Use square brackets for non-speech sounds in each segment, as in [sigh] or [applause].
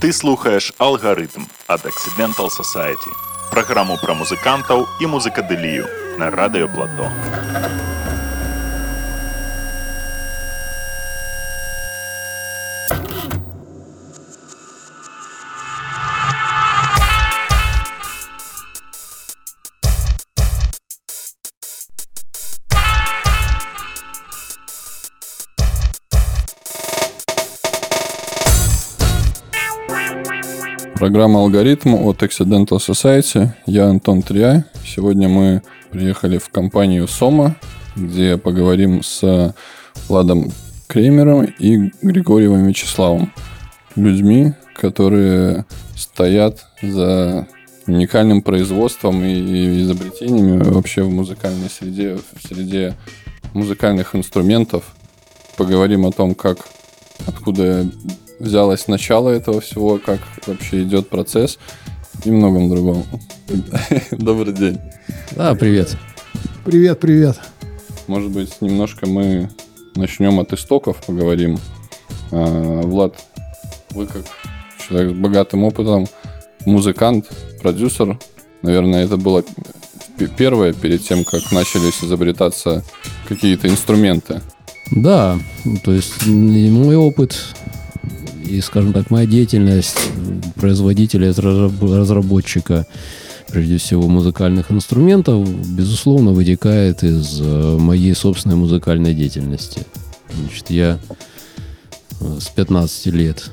Ты слухаеш алгарытм ад Accidental Society. Праграму пра музыкантаў і музыкадылію на радыёплато. Программа «Алгоритм» от Accidental Society. Я Антон Триа. Сегодня мы приехали в компанию «Сома», где поговорим с Владом Кремером и Григорьевым Вячеславом. Людьми, которые стоят за уникальным производством и изобретениями вообще в музыкальной среде, в среде музыкальных инструментов. Поговорим о том, как откуда взялось начало этого всего, как вообще идет процесс и многом другом. [laughs] Добрый день. Да, привет. Привет, привет. Может быть, немножко мы начнем от истоков, поговорим. А, Влад, вы как человек с богатым опытом, музыкант, продюсер, наверное, это было первое перед тем, как начались изобретаться какие-то инструменты. Да, то есть мой опыт и, скажем так, моя деятельность производителя, разработчика, прежде всего, музыкальных инструментов, безусловно, вытекает из э, моей собственной музыкальной деятельности. Значит, я э, с 15 лет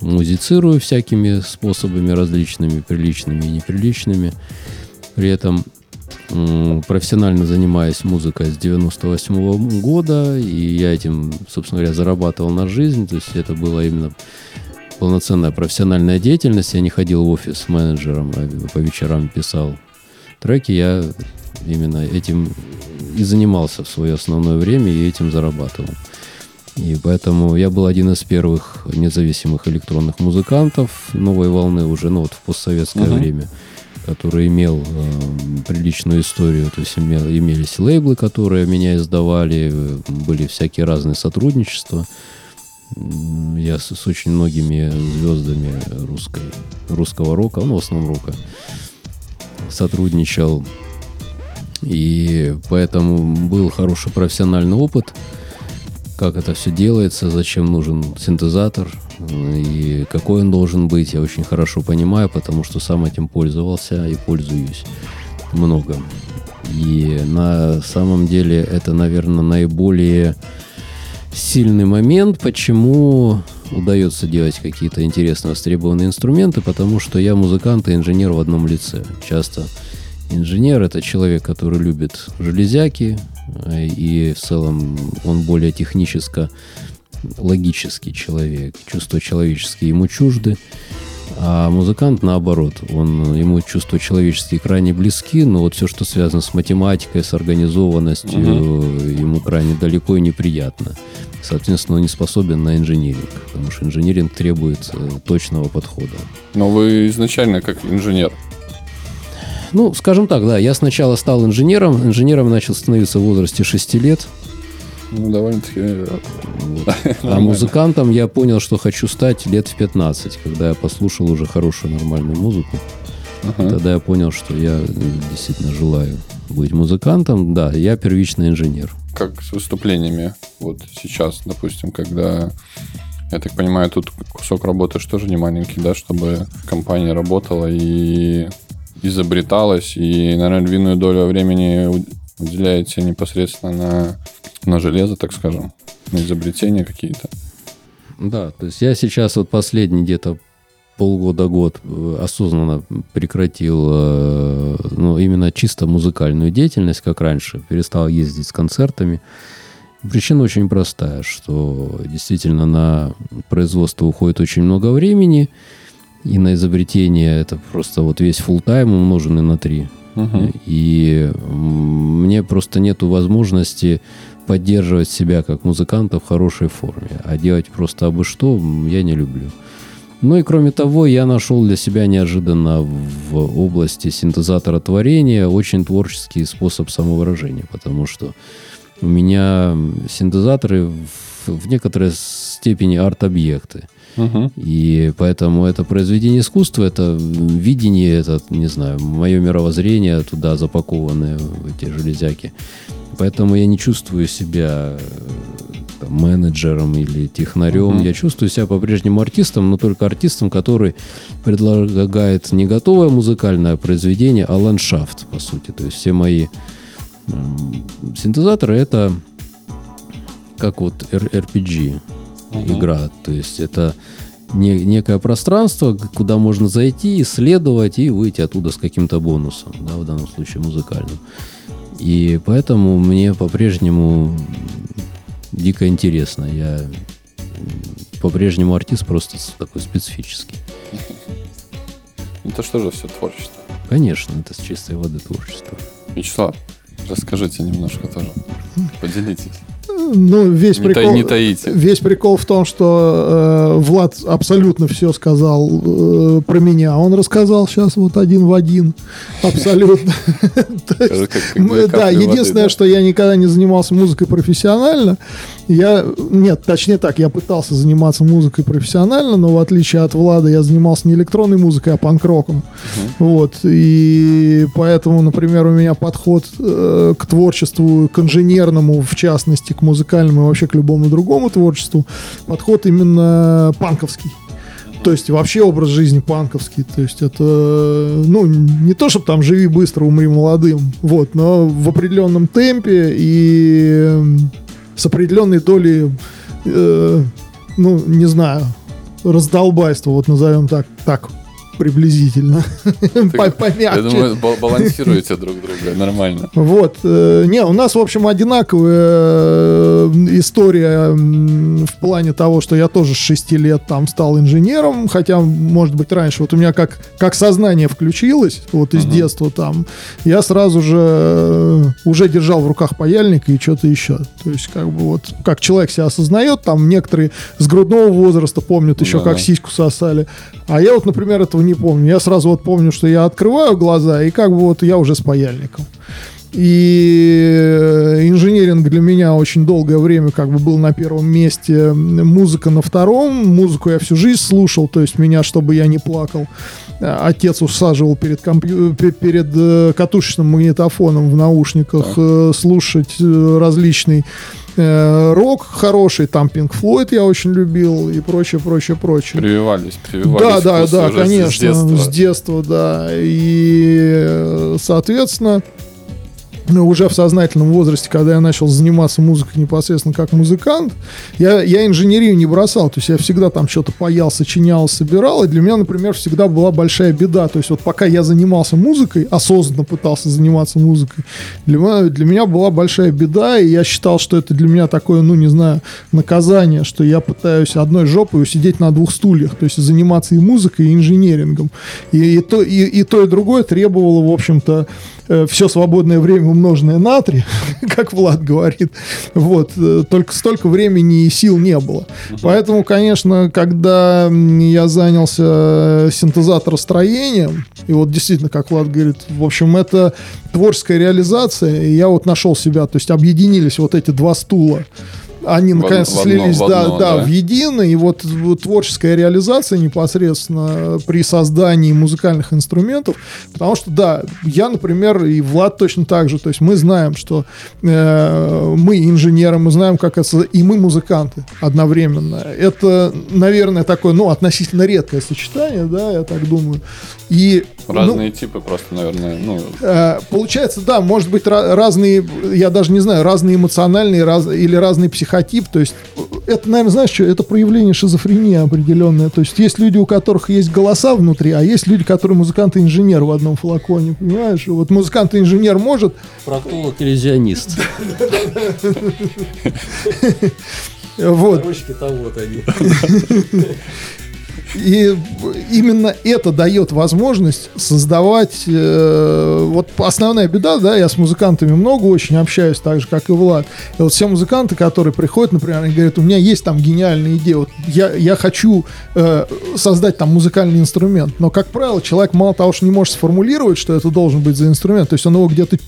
музицирую всякими способами различными, приличными и неприличными. При этом профессионально занимаюсь музыкой с 98 -го года, и я этим, собственно говоря, зарабатывал на жизнь, то есть это была именно полноценная профессиональная деятельность, я не ходил в офис с менеджером, а по вечерам писал треки, я именно этим и занимался в свое основное время, и этим зарабатывал. И поэтому я был один из первых независимых электронных музыкантов новой волны уже, ну вот в постсоветское uh-huh. время который имел э, приличную историю. То есть имел, имелись лейблы, которые меня издавали, были всякие разные сотрудничества. Я с, с очень многими звездами русской, русского рока, ну, в основном рока, сотрудничал. И поэтому был хороший профессиональный опыт – как это все делается, зачем нужен синтезатор и какой он должен быть, я очень хорошо понимаю, потому что сам этим пользовался и пользуюсь много. И на самом деле это, наверное, наиболее сильный момент, почему удается делать какие-то интересные востребованные инструменты, потому что я музыкант и инженер в одном лице. Часто инженер это человек, который любит железяки, и в целом он более техническо логический человек, чувства человеческие ему чужды, а музыкант наоборот, он, ему чувства человеческие крайне близки, но вот все, что связано с математикой, с организованностью, угу. ему крайне далеко и неприятно. Соответственно, он не способен на инжиниринг, потому что инжиниринг требует э, точного подхода. Но вы изначально как инженер. Ну, скажем так, да, я сначала стал инженером, инженером начал становиться в возрасте 6 лет. Ну, довольно-таки... Вот. [laughs] А музыкантом я понял, что хочу стать лет в 15, когда я послушал уже хорошую нормальную музыку. Ага. Тогда я понял, что я действительно желаю быть музыкантом. Да, я первичный инженер. Как с выступлениями вот сейчас, допустим, когда я так понимаю, тут кусок работы что же не маленький, да, чтобы компания работала и изобреталось, и, наверное, львиную долю времени уделяете непосредственно на, на железо, так скажем, на изобретения какие-то. Да, то есть я сейчас вот последний где-то полгода-год э, осознанно прекратил э, ну, именно чисто музыкальную деятельность, как раньше, перестал ездить с концертами. Причина очень простая, что действительно на производство уходит очень много времени, и на изобретение это просто вот весь full тайм умноженный на 3. Угу. И мне просто нету возможности поддерживать себя как музыканта в хорошей форме. А делать просто абы что я не люблю. Ну и кроме того, я нашел для себя неожиданно в области синтезатора творения очень творческий способ самовыражения, потому что у меня синтезаторы в в некоторой степени арт-объекты. Мгм. И поэтому это произведение искусства, это видение, это, не знаю, мое мировоззрение туда запакованное в эти железяки. Поэтому я не чувствую себя э, там, менеджером или технарем. Мгм. Я чувствую себя по-прежнему артистом, но только артистом, который предлагает не готовое музыкальное произведение, а ландшафт, по сути. То есть все мои синтезаторы это как вот RPG Мгм. игра. То есть это не- некое пространство, куда можно зайти, исследовать и выйти оттуда с каким-то бонусом, да, в данном случае музыкальным. И поэтому мне по-прежнему дико интересно. Я по-прежнему артист просто такой специфический. Это что же все творчество? Конечно, это с чистой воды творчество. Вячеслав, расскажите немножко тоже. Поделитесь. Ну, весь Не, прикол... не таите. Весь прикол в том, что э, Влад абсолютно все сказал э, про меня. Он рассказал сейчас вот один в один. Абсолютно. [laughs] Да, единственное, что я никогда не занимался музыкой профессионально. Я, нет, точнее так, я пытался заниматься музыкой профессионально, но в отличие от Влада я занимался не электронной музыкой, а панк-роком. Вот, и поэтому, например, у меня подход э, к творчеству, к инженерному, в частности, к музыкальному и вообще к любому другому творчеству, подход именно панковский. То есть вообще образ жизни панковский. То есть это, ну, не то, чтобы там живи быстро, умри молодым, вот, но в определенном темпе и эм, с определенной долей, э, ну, не знаю, раздолбайства, вот назовем так, так приблизительно. Я думаю, ба- балансируете друг друга нормально. Вот. э, Не, у нас, в общем, одинаковая э, история в плане того, что я тоже с 6 лет там стал инженером, хотя, может быть, раньше. Вот у меня как, как сознание включилось, вот из детства там, я сразу же э, уже держал в руках паяльник и что-то еще. То есть, как бы вот, как человек себя осознает, там некоторые с грудного возраста помнят еще, как сиську сосали. А я вот, например, этого не помню. Я сразу вот помню, что я открываю глаза, и как бы вот я уже с паяльником. И э, инженеринг для меня очень долгое время как бы был на первом месте, музыка на втором, музыку я всю жизнь слушал, то есть меня, чтобы я не плакал, э, отец усаживал перед, компью- пе- перед э, катушечным магнитофоном в наушниках Так. э, слушать различный э, рок хороший, там Pink Floyd я очень любил и прочее, прочее, прочее. Прививались, прививались. Да, да, да, конечно, С детства. с детства, да. И, э, соответственно, уже в сознательном возрасте, когда я начал заниматься музыкой непосредственно как музыкант, я, я инженерию не бросал. То есть я всегда там что-то паял, сочинял, собирал. И для меня, например, всегда была большая беда. То есть вот пока я занимался музыкой, осознанно пытался заниматься музыкой, для меня, для меня была большая беда. И я считал, что это для меня такое, ну, не знаю, наказание, что я пытаюсь одной жопой усидеть на двух стульях. То есть заниматься и музыкой, и инженерингом. И, и, то, и, и то, и другое требовало, в общем-то, все свободное время умноженное на три, [laughs] как Влад говорит. Вот. э, Только столько времени и сил не было. Поэтому, конечно, когда я занялся синтезаторостроением, и вот действительно, как Влад говорит, в общем, это творческая реализация, и я вот нашел себя, то есть объединились вот эти два стула. Они В наконец од- в одно- слились, в да, одно, да, да. в едино, и вот, вот творческая реализация непосредственно при создании музыкальных инструментов, потому что, да, я, например, и Влад точно так же, то есть мы знаем, что э, мы инженеры, мы знаем, как это, и мы музыканты одновременно. Это, наверное, такое, ну, относительно редкое сочетание, да, я так думаю. И ну, Разные типы просто, наверное, ну, Э, Получается, да, может быть разные, я даже не знаю, разные эмоциональные раз, или разный психотип. То есть э, это, наверное, знаешь что, это проявление шизофрении определенное. То есть есть люди, у которых есть голоса внутри, а есть люди, которые музыкант и инженер в одном флаконе, понимаешь? Вот музыкант и инженер может, Проктолог иллюзионист. э, [laughs] вот, Ручки-то вот они. [laughs] И именно это дает возможность создавать... э, вот основная беда, да, я с музыкантами много очень общаюсь, так же, как и Влад. И вот все музыканты, которые приходят, например, они говорят, у меня есть там гениальная идея, вот я, я хочу э, создать там музыкальный инструмент. Но, как правило, человек мало того, что не может сформулировать, что это должен быть за инструмент, то есть он его где-то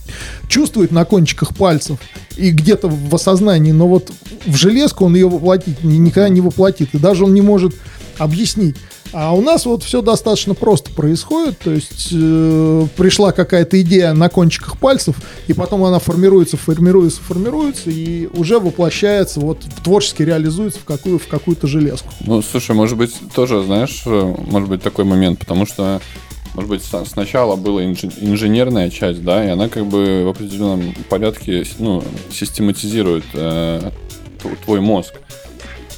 чувствует на кончиках пальцев и где-то в осознании, но вот в железку он ее воплотить ни- никогда не воплотит. И даже он не может объяснить. А у нас вот все достаточно просто происходит, то есть э, пришла какая-то идея на кончиках пальцев, и потом она формируется, формируется, формируется, и уже воплощается, вот творчески реализуется в, какую, в какую-то железку. Ну, слушай, может быть, тоже, знаешь, э, может быть такой момент, потому что, может быть, сначала была инженерная часть, да, и она как бы в определенном порядке, ну, систематизирует э, твой мозг.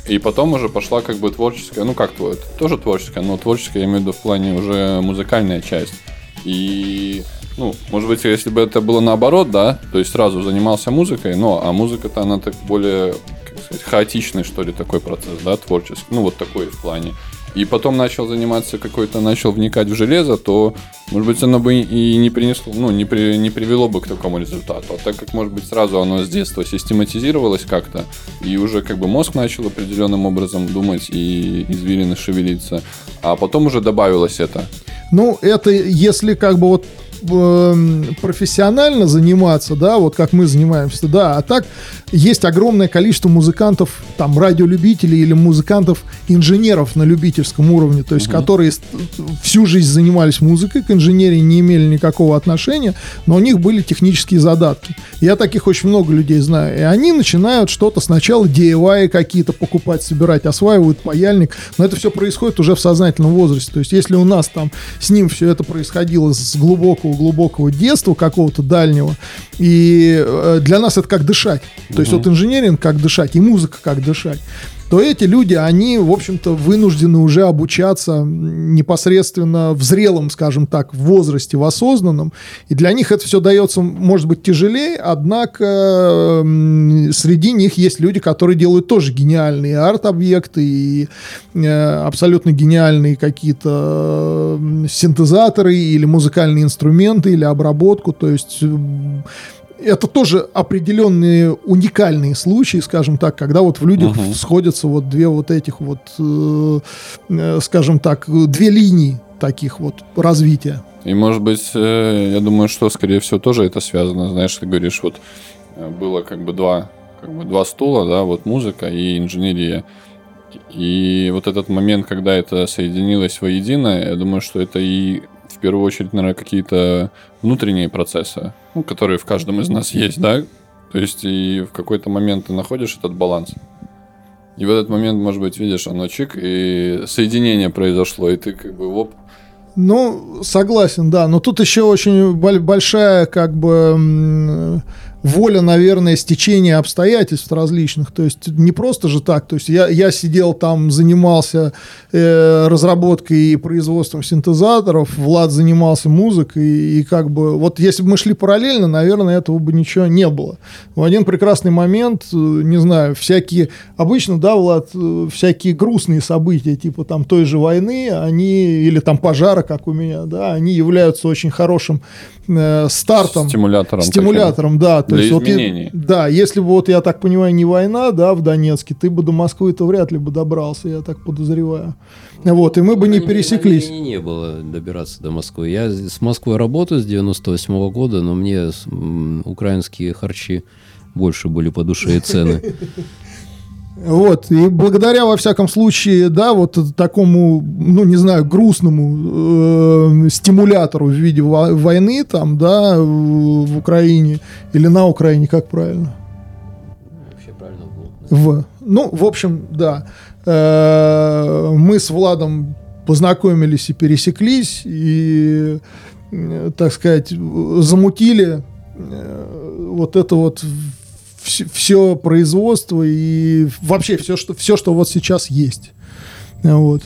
И потом уже пошла как бы творческая, ну как это тоже творческая, но творческая, я имею в виду в плане уже музыкальная часть. И, ну, может быть, если бы это было наоборот, да, то есть сразу занимался музыкой, но, а музыка-то она так более, как сказать, хаотичный, что ли, такой процесс, да, творческий, ну, вот такой в плане. И потом начал заниматься какой-то, начал вникать в железо, то, может быть, оно бы и не принесло, ну, не, при, не привело бы к такому результату. А так как, может быть, сразу оно с детства систематизировалось как-то, и уже как бы мозг начал определенным образом думать и извилины шевелиться, а потом уже добавилось это. Ну, это если как бы вот профессионально заниматься, да, вот как мы занимаемся, да, а так есть огромное количество музыкантов, там, радиолюбителей или музыкантов-инженеров на любительском уровне, то есть, которые с- всю жизнь занимались музыкой, к инженерии не имели никакого отношения, но у них были технические задатки. Я таких очень много людей знаю, и они начинают что-то сначала DIY какие-то покупать, собирать, осваивают паяльник, но это все происходит уже в сознательном возрасте, то есть, если у нас там с ним все это происходило с глубокого-глубокого детства, какого-то дальнего, и э, для нас это как дышать. То есть вот инженеринг как дышать, и музыка как дышать то эти люди, они, в общем-то, вынуждены уже обучаться непосредственно в зрелом, скажем так, в возрасте, в осознанном. И для них это все дается, может быть, тяжелее, однако среди них есть люди, которые делают тоже гениальные арт-объекты и э, абсолютно гениальные какие-то синтезаторы или музыкальные инструменты, или обработку. То есть это тоже определенные уникальные случаи, скажем так, когда вот в людях Мгм. сходятся вот две вот этих вот, э, э, скажем так, две линии таких вот развития. И, может быть, э, я думаю, что, скорее всего, тоже это связано. Знаешь, ты говоришь, вот э, было как бы два, как бы два стула, да, вот музыка и инженерия. И вот этот момент, когда это соединилось воедино, я думаю, что это и первую очередь, наверное, какие-то внутренние процессы, ну, которые в каждом из нас есть, да? То есть и в какой-то момент ты находишь этот баланс. И в этот момент, может быть, видишь, оно чик, и соединение произошло, и ты как бы оп, Ну, согласен, да. Но тут еще очень боль- большая, как бы, воля, наверное, стечения обстоятельств различных. То есть не просто же так. То есть я, я сидел там, занимался э, разработкой и производством синтезаторов, Влад занимался музыкой, и, как бы вот если бы мы шли параллельно, наверное, этого бы ничего не было. В один прекрасный момент, э, не знаю, всякие, обычно, да, Влад, э, всякие грустные события, типа там той же войны, они, или там пожара, как у меня, да, они являются очень хорошим э, стартом. стимулятором. Стимулятором, да. То Для есть, вот изменений. да, если бы, вот я так понимаю, не война, да, в Донецке, ты бы до Москвы-то вряд ли бы добрался, я так подозреваю. Вот, и мы бы не пересеклись. не было добираться до Москвы. Я с Москвой работаю с 98 года, но мне украинские харчи больше были по душе и цены. [laughs] Вот, и благодаря, во всяком случае, да, вот такому, ну, не знаю, грустному э, стимулятору в виде во- войны там, да, в в Украине, или на Украине, как правильно? Вообще правильно было. В, ну, в общем, да. Э, мы с Владом познакомились и пересеклись, и, э, так сказать, замутили э, вот это вот все производство и вообще все, что, все, что вот сейчас есть. Вот.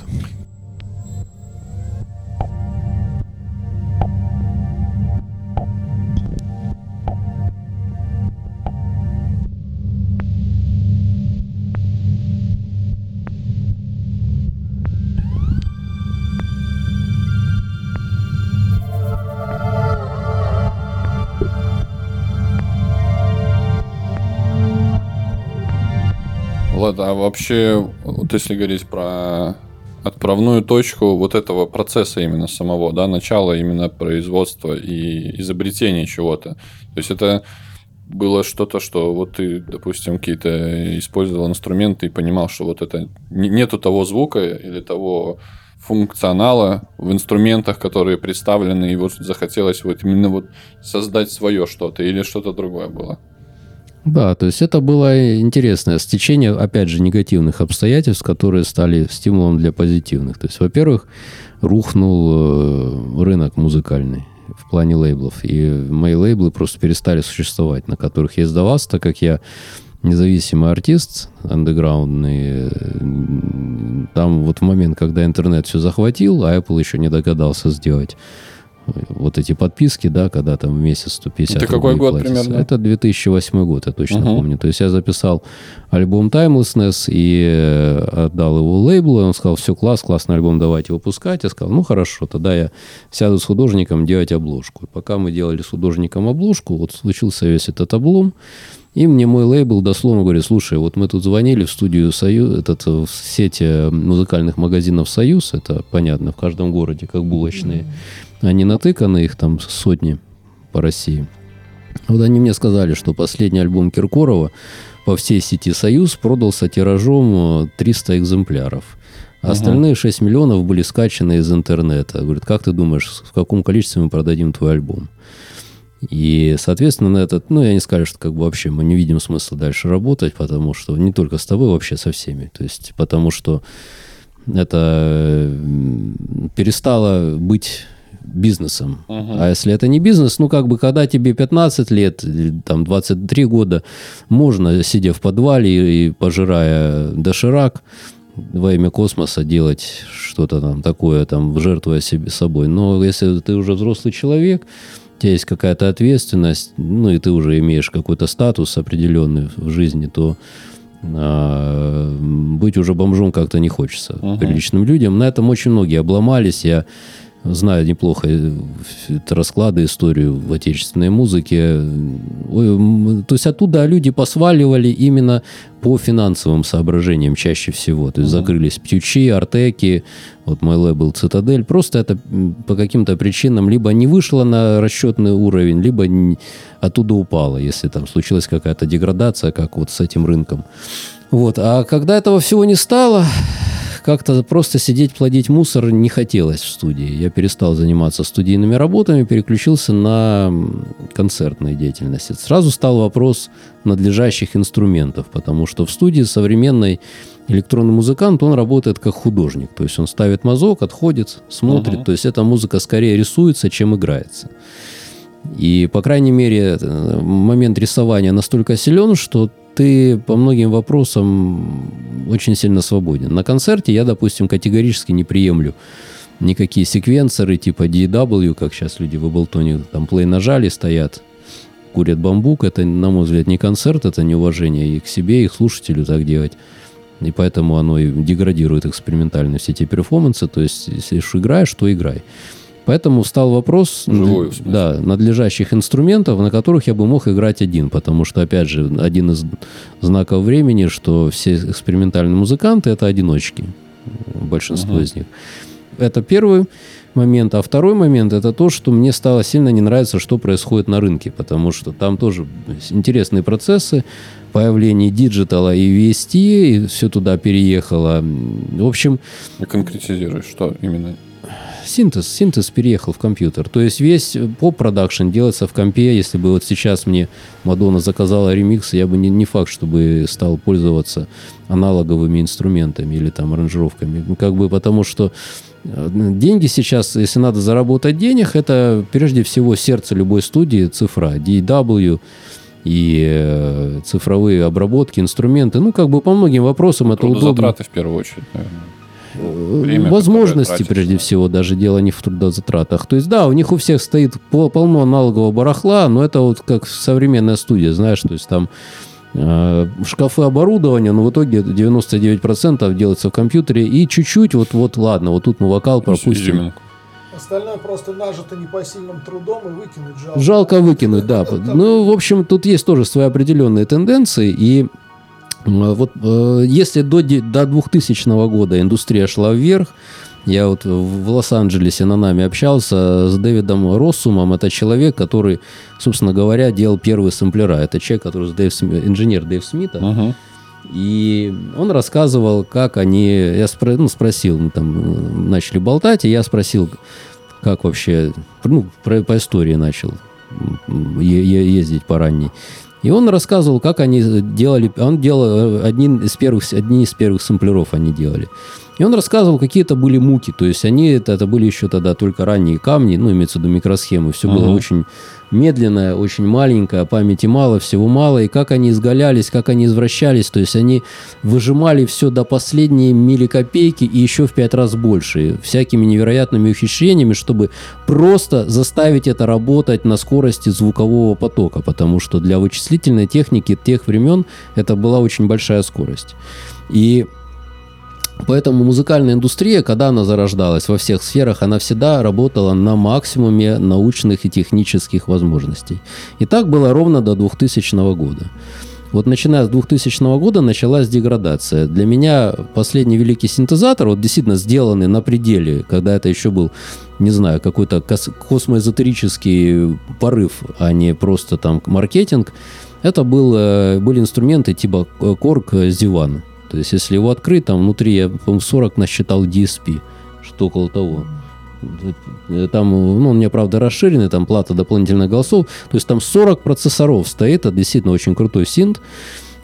А вообще, вот если говорить про отправную точку вот этого процесса именно самого, да, начала именно производства и изобретения чего-то. То есть это было что-то, что вот ты, допустим, какие-то использовал инструменты и понимал, что вот это нету того звука или того функционала в инструментах, которые представлены, и вот захотелось вот именно вот создать свое что-то или что-то другое было. Да, то есть это было интересное стечение, опять же, негативных обстоятельств, которые стали стимулом для позитивных. То есть, во-первых, рухнул э, рынок музыкальный в плане лейблов. И мои лейблы просто перестали существовать, на которых я издавался, так как я независимый артист, андеграундный. Там вот в момент, когда интернет все захватил, а Apple еще не догадался сделать вот эти подписки, да, когда там в месяц 150 Это какой год платится. примерно? Это 2008 год, я точно uh-huh. помню. То есть я записал альбом Timelessness и э, отдал его лейблу, и он сказал, все, класс, классный альбом, давайте выпускать. Я сказал, ну хорошо, тогда я сяду с художником делать обложку. И пока мы делали с художником обложку, вот случился весь этот облом, и мне мой лейбл дословно говорит, слушай, вот мы тут звонили в студию Союз, этот, в сети музыкальных магазинов Союз, это понятно, в каждом городе, как булочные. Mm-hmm они натыканы, их там сотни по России. Вот они мне сказали, что последний альбом Киркорова по всей сети «Союз» продался тиражом 300 э, экземпляров. А остальные 6 миллионов были скачаны из интернета. Говорит, как ты думаешь, в каком количестве мы продадим твой альбом? И, соответственно, на этот, ну, я не скажу, что как бы вообще мы не видим смысла дальше работать, потому что не только с тобой, вообще со всеми. То есть, потому что это перестало быть бизнесом. Uh-huh. А если это не бизнес, ну, как бы, когда тебе 15 лет, там, 23 года, можно, сидя в подвале и, пожирая доширак, во имя космоса делать что-то там такое, там, жертвуя себе собой. Но если ты уже взрослый человек, у тебя есть какая-то ответственность, ну, и ты уже имеешь какой-то статус определенный в жизни, то а, быть уже бомжом как-то не хочется uh-huh. приличным людям. На этом очень многие обломались. Я знаю неплохо э, расклады, историю в отечественной музыке. То есть оттуда люди посваливали именно по финансовым соображениям чаще всего. То есть mm-hmm. закрылись Пьючи, Артеки, вот мой лейбл Цитадель. Просто это по каким-то причинам либо не вышло на расчетный уровень, либо оттуда упало, если там случилась какая-то деградация, как вот с этим рынком. Вот. А когда этого всего не стало, как-то просто сидеть, плодить мусор не хотелось в студии. Я перестал заниматься студийными работами, переключился на концертные деятельности. Сразу стал вопрос надлежащих инструментов, потому что в студии современный электронный музыкант, он работает как художник. То есть он ставит мазок, отходит, смотрит. Uh-huh. То есть эта музыка скорее рисуется, чем играется. И, по крайней мере, э, момент рисования настолько силен, что ты по многим вопросам очень сильно свободен. На концерте я, допустим, категорически не приемлю никакие секвенсоры типа DW, как сейчас люди в Эблтоне, там плей нажали, стоят, курят бамбук. Это, на мой взгляд, не концерт, это неуважение и к себе, и к слушателю так делать. И поэтому оно и деградирует экспериментально все эти перформансы. То есть, если играешь, то играй. Поэтому встал вопрос Живой, да, надлежащих инструментов, на которых я бы мог играть один, потому что, опять же, один из знаков времени, что все экспериментальные музыканты — это одиночки, большинство uh-huh. из них. Это первый момент. А второй момент — это то, что мне стало сильно не нравиться, что происходит на рынке, потому что там тоже интересные процессы, появление digital а и VST, и все туда переехало. В общем... Конкретизируй, что именно синтез, синтез переехал в компьютер. То есть весь поп-продакшн делается в компе. Если бы вот сейчас мне Мадонна заказала ремикс, я бы не, не факт, чтобы стал пользоваться аналоговыми инструментами или там аранжировками. Ну, как бы потому что э, деньги сейчас, если надо заработать денег, это прежде всего сердце любой студии, цифра, DW, и э, цифровые обработки, инструменты. Ну, как бы по многим вопросам это удобно. Затраты в первую очередь, наверное. Время, возможности, прежде всего, даже дело не в трудозатратах. То есть, да, у них у всех стоит полно аналогового барахла, но это вот как современная студия, знаешь, то есть там э, шкафы оборудования, но в итоге 99% делается в компьютере, и чуть-чуть, вот, вот ладно, вот тут мы вокал пропустим. Остальное просто нажито непосильным трудом и выкинуть жалко. Жалко выкинуть, да. [laughs] Ну, в общем, тут есть тоже свои определенные тенденции, и Вот э, если до, до 2000 года индустрия шла вверх, я вот в Лос-Анджелесе на нами общался с Дэвидом Россумом. Это человек, который, собственно говоря, делал первые сэмплера. Это человек, который Дэйв Сми- инженер Дэйв Смита. Мгм. И он рассказывал, как они... Я спро- ну, спросил, мы там э, начали болтать, и я спросил, как вообще... Ну, про- по истории начал е- е- ездить по ранней. И он рассказывал, как они делали... Он делал э, один из первых, одни из первых сэмплеров они делали. И он рассказывал, какие это были муки. То есть они, это, это были еще тогда только ранние камни, ну, имеется в виду микросхемы. Все было Мгм. очень медленное, очень маленькое, памяти мало, всего мало. И как они изгалялись, как они извращались. То есть они выжимали все до последней милликопейки и еще в пять раз больше. Всякими невероятными ухищрениями, чтобы просто заставить это работать на скорости звукового потока. Потому что для вычислительной техники тех времен это была очень большая скорость. И Поэтому музыкальная индустрия, когда она зарождалась во всех сферах, она всегда работала на максимуме научных и технических возможностей. И так было ровно до 2000 года. Вот начиная с 2000 года началась деградация. Для меня последний великий синтезатор, вот действительно сделанный на пределе, когда это еще был, не знаю, какой-то кос- космоэзотерический порыв, а не просто там маркетинг, это был, э, были инструменты типа э, Korg Zivan. То есть, если его открыть, там внутри, я, по-моему, 40 насчитал DSP, что около того. Э, Там, ну, он у меня, правда, расширенный, там плата дополнительных голосов. То есть там 40 процессоров стоит, это действительно очень крутой синт,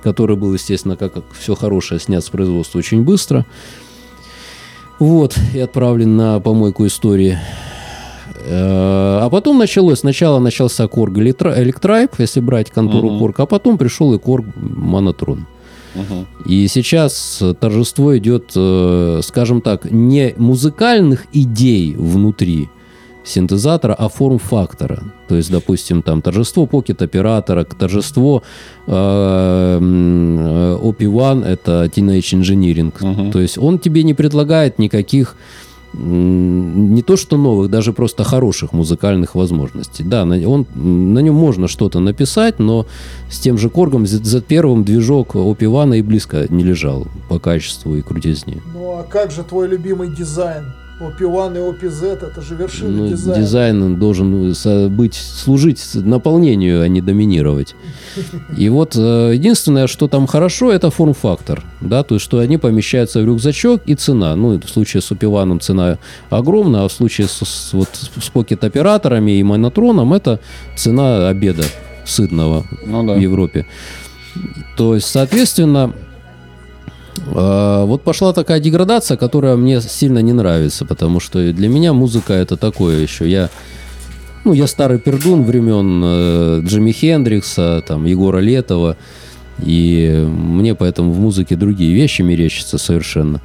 который был, естественно, как, как все хорошее, снят с производства очень быстро. Вот, и отправлен на помойку истории. Э, А потом началось, сначала начался Korg Electri- Electribe, если брать контору Мгм. Korg, а потом пришел и Korg Monotrон. И сейчас торжество идет, э, скажем так, не музыкальных идей внутри синтезатора, а форм-фактора. То есть, допустим, там торжество покет-оператора, торжество э, э, OP1 — это Teenage Engineering. То есть он тебе не предлагает никаких не то что новых, даже просто хороших музыкальных возможностей. Да, на, он, на нем можно что-то написать, но с тем же Коргом Z- Z1 движок Опивана и близко не лежал по качеству и крутизне. Ну а как же твой любимый дизайн? OP1 и OPZ это же вершина Ну, дизайна. дизайн должен со- быть, служить наполнению, а не доминировать. И вот э, единственное, что там хорошо, это форм-фактор. Да, то есть, что они помещаются в рюкзачок и цена. Ну, в случае с Опиваном цена огромная, а в случае с, с- вот, с покет-операторами и монотроном это цена обеда сытного Ну да. в Европе. То есть, соответственно, э, вот пошла такая деградация, которая мне сильно не нравится, потому что для меня музыка это такое еще. Я, ну, я старый пердун времен э, Джимми Хендрикса, там, Егора Летова, и мне поэтому в музыке другие вещи мерещатся совершенно.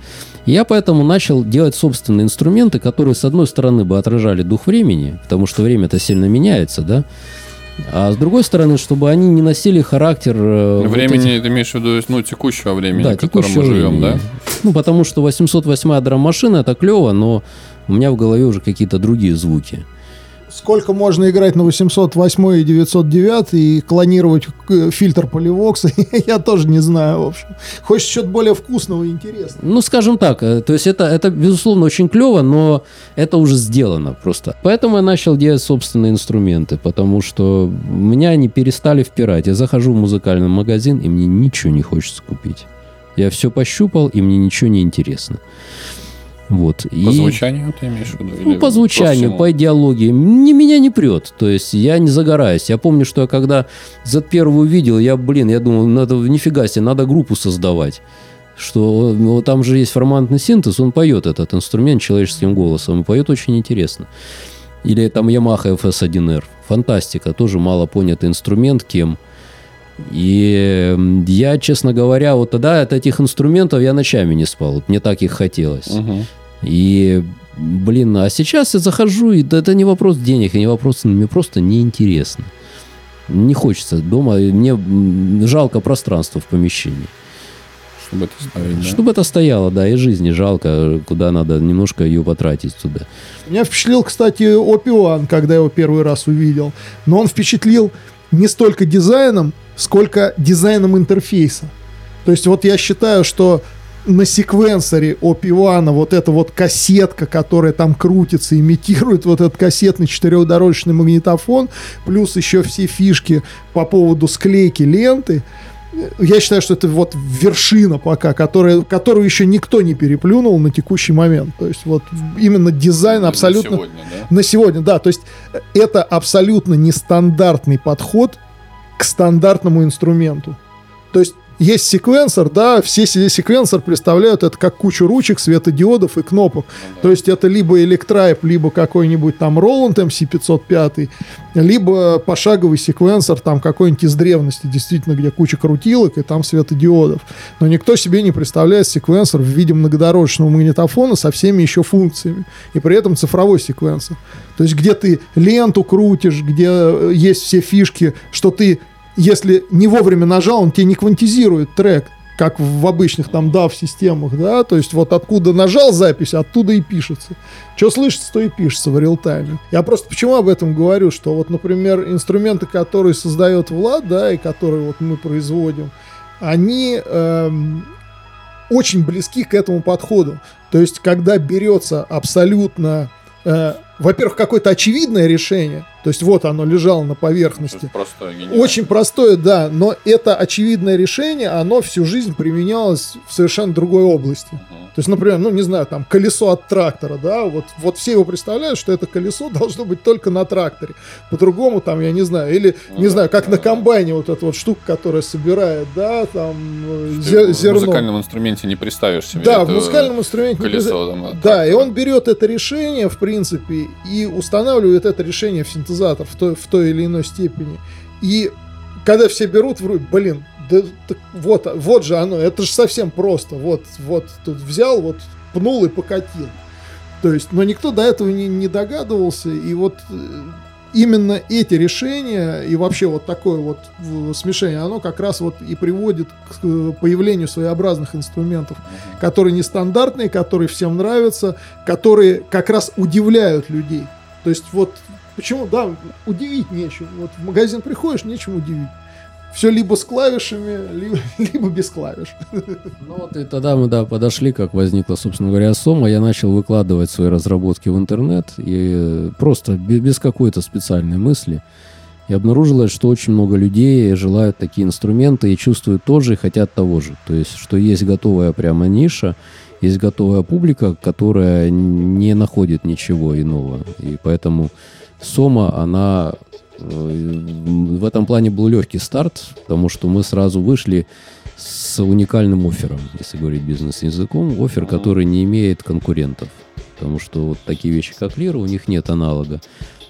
Я поэтому начал делать собственные инструменты, которые, с одной стороны, бы отражали дух времени, потому что время-то сильно меняется, да, а с другой стороны, чтобы они не носили характер... э, вот Времени, этих- ты имеешь в виду, ну, текущего времени, да, в котором мы живем, времени. да? Ну, потому что 808 драм-машина это клево, но у меня в голове уже какие-то другие звуки. Сколько можно играть на 808 и 909 и клонировать э, фильтр поливокса, [laughs] я тоже не знаю, в общем. Хочешь что-то более вкусного и интересного. Ну, скажем так, э, то есть это, это безусловно, очень клево, но это уже сделано просто. Поэтому я начал делать собственные инструменты, потому что меня они перестали впирать. Я захожу в музыкальный магазин, и мне ничего не хочется купить. Я все пощупал, и мне ничего не интересно. Вот. По и... звучанию ты имеешь в виду? Ну, Или по звучанию, всему? по идеологии. Не, меня не прет. То есть я не загораюсь. Я помню, что я когда Z1 увидел, я, блин, я думал, надо, нифига себе, надо группу создавать. Что ну, там же есть формантный синтез, он поет этот инструмент человеческим голосом, и поет очень интересно. Или там Yamaha FS1R. Фантастика, тоже мало понятый инструмент кем. И я, честно говоря, вот тогда от этих инструментов я ночами не спал. Вот мне так их хотелось. Мгм. И, блин, а сейчас я захожу, и да, это не вопрос денег, и не вопрос, мне просто неинтересно. Не хочется дома, мне жалко пространства в помещении. Чтобы это да? Чтобы это стояло, да, и жизни жалко, куда надо немножко ее потратить туда. Меня впечатлил, кстати, Опиуан, когда я его первый раз увидел. Но он впечатлил не столько дизайном, сколько дизайном интерфейса. То есть вот я считаю, что на секвенсоре Опивана вот эта вот кассетка, которая там крутится, имитирует вот этот кассетный четырехдорожный магнитофон, плюс еще все фишки по поводу склейки ленты, я считаю, что это вот вершина пока, которая, которую еще никто не переплюнул на текущий момент. То есть вот именно дизайн абсолютно... На сегодня, да? На сегодня, да. То есть это абсолютно нестандартный подход к стандартному инструменту. То есть есть секвенсор, да, все се- секвенсор представляют это как кучу ручек, светодиодов и кнопок. То есть это либо электрайп, либо какой-нибудь там Roland MC505, либо пошаговый секвенсор там какой-нибудь из древности, действительно, где куча крутилок и там светодиодов. Но никто себе не представляет секвенсор в виде многодорожного магнитофона со всеми еще функциями. И при этом цифровой секвенсор. То есть где ты ленту крутишь, где э, есть все фишки, что ты если не вовремя нажал, он тебе не квантизирует трек, как в обычных там DAW-системах, да, то есть вот откуда нажал запись, оттуда и пишется. Что слышится, то и пишется в реал-тайме. Я просто почему об этом говорю, что вот, например, инструменты, которые создает Влад, да, и которые вот мы производим, они эм, очень близки к этому подходу. То есть, когда берется абсолютно, э, во-первых, какое-то очевидное решение, то есть вот оно лежало на поверхности, Просто гениально. очень простое, да, но это очевидное решение, оно всю жизнь применялось в совершенно другой области. Мгм. То есть, например, ну, не знаю, там, колесо от трактора, да, вот, вот все его представляют, что это колесо [laughs] должно быть только на тракторе. По-другому, там, я не знаю, или, Ну не знаю, как да, на комбайне вот эта вот штука, которая собирает, да, там, э, Ты зе- в зерно. музыкальном инструменте не представишь себе. Да, в музыкальном инструменте. не колесо. представ- там, Да, и он берет это решение, в принципе, и устанавливает это решение в синтезатор в той, в той или иной степени. И когда все берут, вроде, блин, да, так вот, вот же оно, это же совсем просто. Вот, вот тут взял, вот пнул и покатил. То есть, но никто до этого не, не догадывался, и вот э, именно эти решения и вообще вот такое вот смешение, оно как раз вот и приводит к э, появлению своеобразных инструментов, которые нестандартные, которые всем нравятся, которые как раз удивляют людей. То есть вот почему, да, удивить нечего. Вот в магазин приходишь, нечем удивить. Все либо с клавишами, либо, [laughs] либо без клавиш. Ну вот и тогда мы, да, подошли, как возникла, собственно говоря, Сома. Я начал выкладывать свои разработки в интернет, и просто бе- без какой-то специальной мысли. И обнаружилось, что очень много людей желают такие инструменты и чувствуют то же, и хотят того же. То есть, что есть готовая прямо ниша, есть готовая публика, которая не находит ничего иного. И поэтому Сома, она э, в этом плане был легкий старт, потому что мы сразу вышли с уникальным оффером, если говорить бизнес-языком, оффер, который не имеет конкурентов. Потому что вот такие вещи, как Лира, у них нет аналога.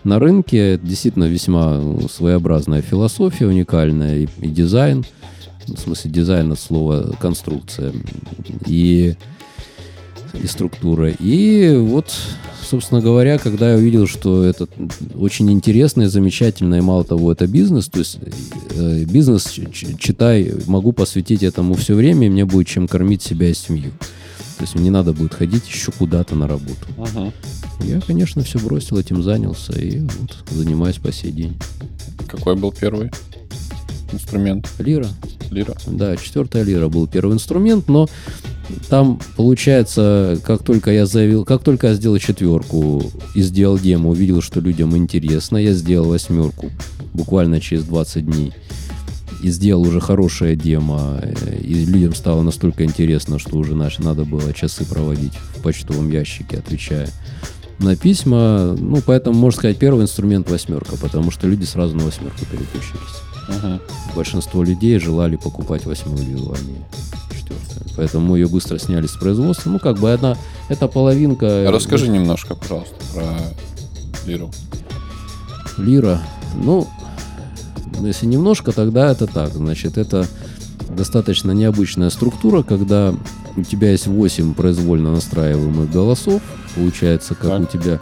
На рынке это действительно весьма своеобразная философия, уникальная и, и дизайн. В смысле дизайн от слова конструкция. И и структура. И вот, собственно говоря, когда я увидел, что это очень интересно и замечательно, и мало того, это бизнес, то есть э, бизнес, читай, могу посвятить этому все время, и мне будет чем кормить себя и семью. То есть мне не надо будет ходить еще куда-то на работу. Мгм. Я, конечно, все бросил, этим занялся, и вот занимаюсь по сей день. Какой был первый инструмент? Лира, Лира. Да, четвертая лира был первый инструмент, но там, получается, как только я заявил, как только я сделал четверку и сделал демо, увидел, что людям интересно, я сделал восьмерку буквально через 20 дней. И сделал уже хорошее демо, э, и людям стало настолько интересно, что уже наш, надо было часы проводить в почтовом ящике, отвечая на письма. Ну, поэтому, можно сказать, первый инструмент восьмерка, потому что люди сразу на восьмерку переключились Мгм. большинство людей желали покупать восьмую а не четвертую. Поэтому ее быстро сняли с производства. Ну, как бы одна, это половинка... Расскажи немножко, пожалуйста, про Лиру. Лира. Ну, если немножко, тогда это так. Значит, это достаточно необычная структура, когда у тебя есть 8 произвольно настраиваемых голосов. Получается, как Так. у тебя э,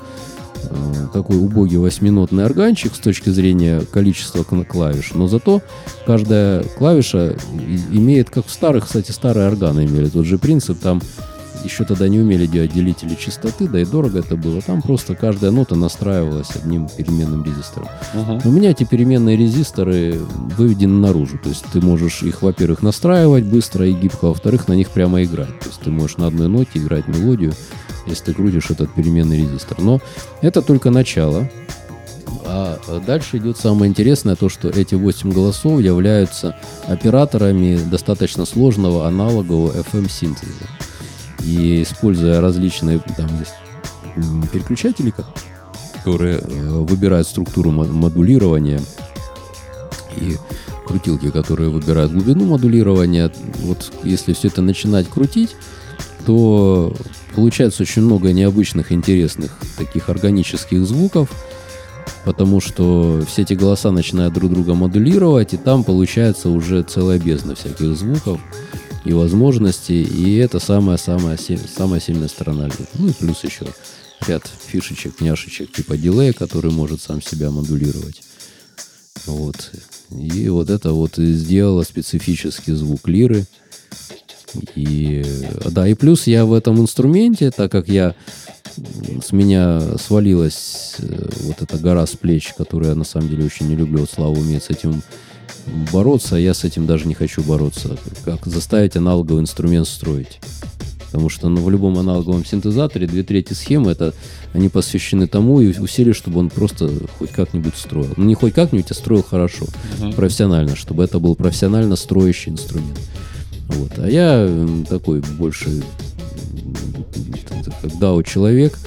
такой убогий восьминотный органчик с точки зрения количества клавиш. Но зато каждая клавиша имеет, как в старых, кстати, старые органы имели тот же принцип. Там еще тогда не умели делать делители частоты, да и дорого это было. Там просто каждая нота настраивалась одним переменным резистором. У меня эти переменные резисторы выведены наружу. То есть ты можешь их, во-первых, настраивать быстро и гибко, а во-вторых, на них прямо играть. То есть ты можешь на одной ноте играть мелодию, если ты крутишь этот переменный резистор. Но это только начало. А дальше идет самое интересное, то, что эти 8 голосов являются операторами достаточно сложного аналогового FM-синтеза. И используя различные там есть переключатели, которые э, выбирают структуру модулирования и крутилки, которые выбирают глубину модулирования. Вот если все это начинать крутить, то получается очень много необычных, интересных таких органических звуков, потому что все эти голоса начинают друг друга модулировать, и там получается уже целая бездна всяких звуков и возможностей, и это самая-самая самая сильная сторона. Ну и плюс еще ряд фишечек, няшечек типа дилея, который может сам себя модулировать. Вот. И вот это вот сделало специфический звук лиры. И да, и плюс я в этом инструменте, так как я с меня свалилась э, вот эта гора с плеч, которую я на самом деле очень не люблю. Вот Слава умеет с этим бороться, а я с этим даже не хочу бороться. Как заставить аналоговый инструмент строить. Потому что ну, в любом аналоговом синтезаторе две трети схемы это они посвящены тому и усилию, чтобы он просто хоть как-нибудь строил. Ну не хоть как-нибудь, а строил хорошо, uh-huh. профессионально, чтобы это был профессионально строящий инструмент. Вот. А я такой больше когда у человек,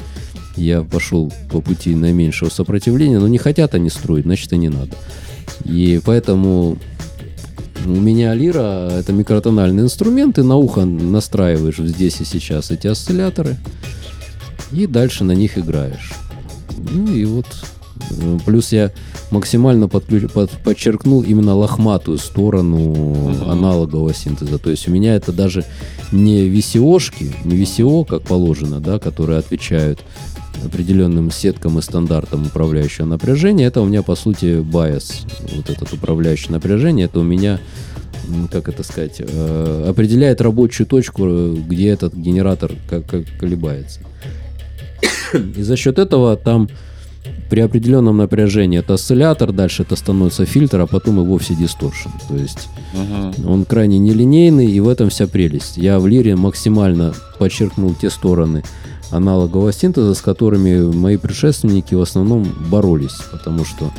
я пошел по пути наименьшего сопротивления, но не хотят они строить, значит и не надо. И поэтому у меня лира это микротональный инструмент, и на ухо настраиваешь здесь и сейчас эти осцилляторы, и дальше на них играешь. Ну и вот Э, плюс я максимально подключ... под... подчеркнул именно лохматую сторону аналогового синтеза. То есть у меня это даже не VCO-шки, не VCO, как положено, да, которые отвечают определенным сеткам и стандартам управляющего напряжения. Это у меня, по сути, байс. Вот этот управляющий напряжение, это у меня как это сказать, э, определяет рабочую точку, где этот генератор как, как колебается. И за счет этого там при определенном напряжении это осциллятор, дальше это становится фильтр, а потом и вовсе дисторшн. То есть uh-huh. он крайне нелинейный, и в этом вся прелесть. Я в лире максимально подчеркнул те стороны аналогового синтеза, с которыми мои предшественники в основном боролись, потому что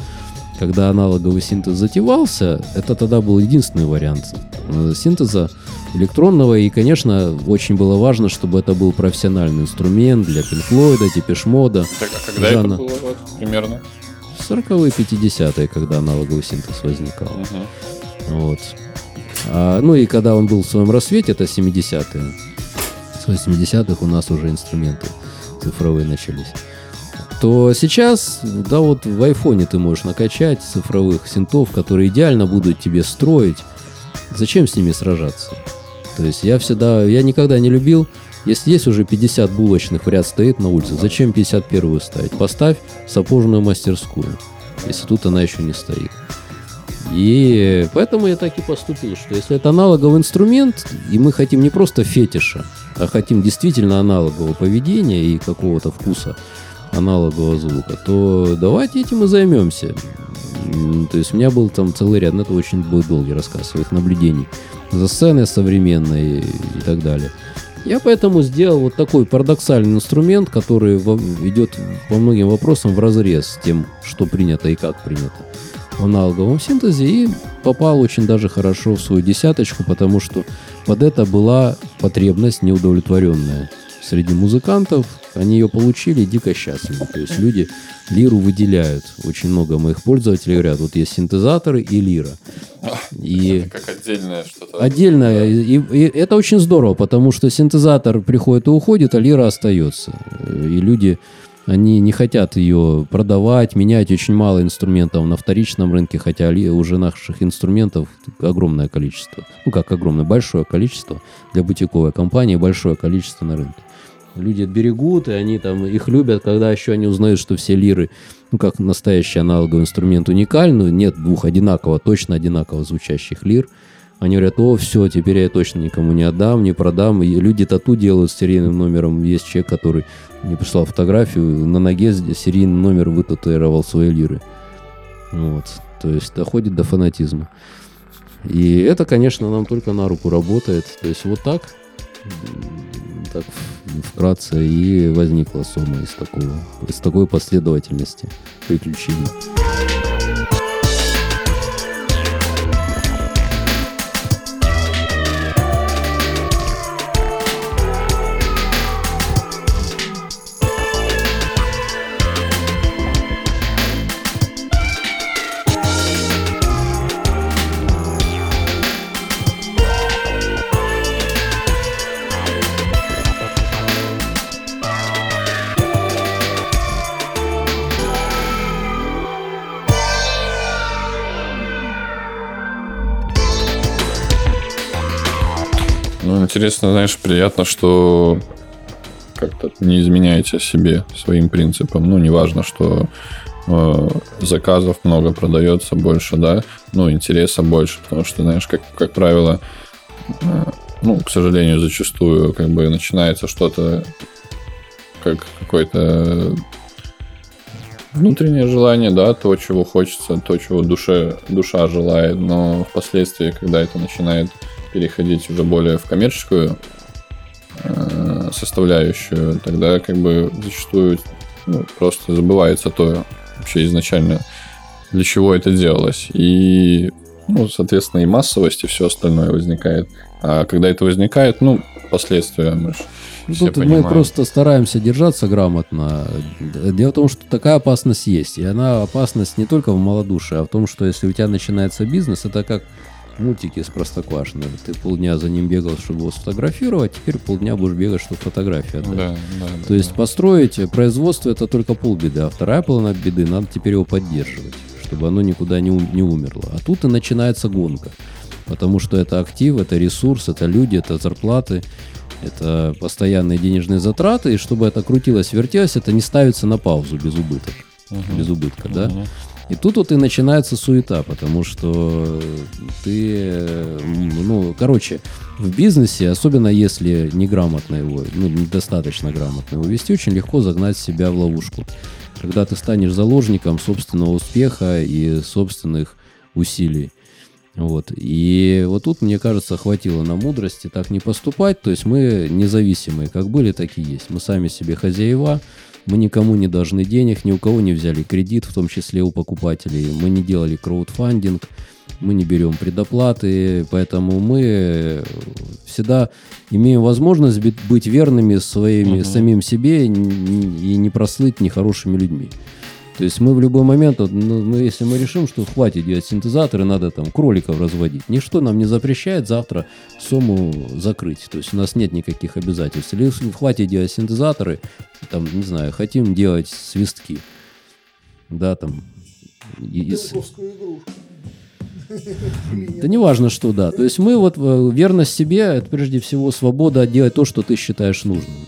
когда аналоговый синтез затевался, это тогда был единственный вариант э, синтеза электронного. И, конечно, очень было важно, чтобы это был профессиональный инструмент для Пинфлойда, Типешмода. Так, а когда Жана. это было вот, примерно? 40-е, 50-е, когда аналоговый синтез возникал. Угу. Вот. А, ну и когда он был в своем рассвете, это 70-е. С 80-х у нас уже инструменты цифровые начались то сейчас, да, вот в айфоне ты можешь накачать цифровых синтов, которые идеально будут тебе строить. Зачем с ними сражаться? То есть я всегда, я никогда не любил, если есть уже 50 булочных в ряд стоит на улице, зачем 51 ставить? Поставь сапожную мастерскую, если тут она еще не стоит. И поэтому я так и поступил, что если это аналоговый инструмент, и мы хотим не просто фетиша, а хотим действительно аналогового поведения и какого-то вкуса, аналогового звука, то давайте этим и займемся. То есть у меня был там целый ряд, но это очень будет долгий рассказ своих наблюдений за сценой современной и так далее. Я поэтому сделал вот такой парадоксальный инструмент, который идет по многим вопросам в разрез с тем, что принято и как принято в аналоговом синтезе, и попал очень даже хорошо в свою десяточку, потому что под это была потребность неудовлетворенная среди музыкантов, они ее получили дико счастливы. То есть люди лиру выделяют. Очень много моих пользователей говорят, вот есть синтезаторы и лира. И [laughs] это как отдельное что-то. Отдельное. И, и это очень здорово, потому что синтезатор приходит и уходит, а лира остается. И люди, они не хотят ее продавать, менять. Очень мало инструментов на вторичном рынке, хотя уже наших инструментов огромное количество. Ну как огромное, большое количество для бутиковой компании, большое количество на рынке люди берегут, и они там их любят, когда еще они узнают, что все лиры, ну, как настоящий аналоговый инструмент уникальный, нет двух одинаково, точно одинаково звучащих лир. Они говорят, о, все, теперь я точно никому не отдам, не продам. И люди тату делают с серийным номером. Есть человек, который мне прислал фотографию, на ноге серийный номер вытатуировал свои лиры. Вот. То есть доходит до фанатизма. И это, конечно, нам только на руку работает. То есть вот так, так вкратце и возникла Сома из такого, из такой последовательности приключений. Ну, интересно, знаешь, приятно, что как-то не изменяете себе своим принципам. Ну, неважно, что э, заказов много продается больше, да, ну, интереса больше, потому что, знаешь, как, как правило, э, ну, к сожалению, зачастую как бы начинается что-то как какое-то внутреннее желание, да, то, чего хочется, то, чего душе, душа желает, но впоследствии, когда это начинает переходить уже более в коммерческую э, составляющую, тогда как бы зачастую ну, просто забывается то вообще изначально, для чего это делалось. И, ну, соответственно, и массовость, и все остальное возникает. А когда это возникает, ну, последствия мы же все Тут мы понимаем. просто стараемся держаться грамотно. Дело в том, что такая опасность есть. И она опасность не только в малодушии, а в том, что если у тебя начинается бизнес, это как мультики с Простоквашино. Ты полдня за ним бегал, чтобы его сфотографировать, теперь полдня будешь бегать, чтобы фотографию отдать. Да, да, То есть построить производство это только полбеды, а вторая половина беды надо теперь его поддерживать, чтобы оно никуда не, не умерло. А тут и начинается гонка, потому что это актив, это ресурс, это люди, это зарплаты, это постоянные денежные затраты, и чтобы это крутилось, вертелось, это не ставится на паузу без убыток, без убытка, да. И тут вот и начинается суета, потому что ты, ну, короче, в бизнесе, особенно если неграмотно его, ну, недостаточно грамотно его вести, очень легко загнать себя в ловушку. Когда ты станешь заложником собственного успеха и собственных усилий. Вот. И вот тут, мне кажется, хватило на мудрости так не поступать. То есть мы независимые, как были, так и есть. Мы сами себе хозяева, мы никому не должны денег, ни у кого не взяли кредит, в том числе у покупателей. Мы не делали краудфандинг, мы не берем предоплаты, поэтому мы всегда имеем возможность быть- верными своими, самим себе и не прослыть нехорошими людьми. То есть мы в любой момент, вот, ну, ну, если мы решим, что хватит делать синтезаторы, надо там кроликов разводить, ничто нам не запрещает завтра сому закрыть. То есть у нас нет никаких обязательств. Или хватит делать синтезаторы, там, не знаю, хотим делать свистки. Да, там. из- да не важно, что, да. То есть мы вот э, верность себе, это прежде всего свобода делать то, что ты считаешь нужным.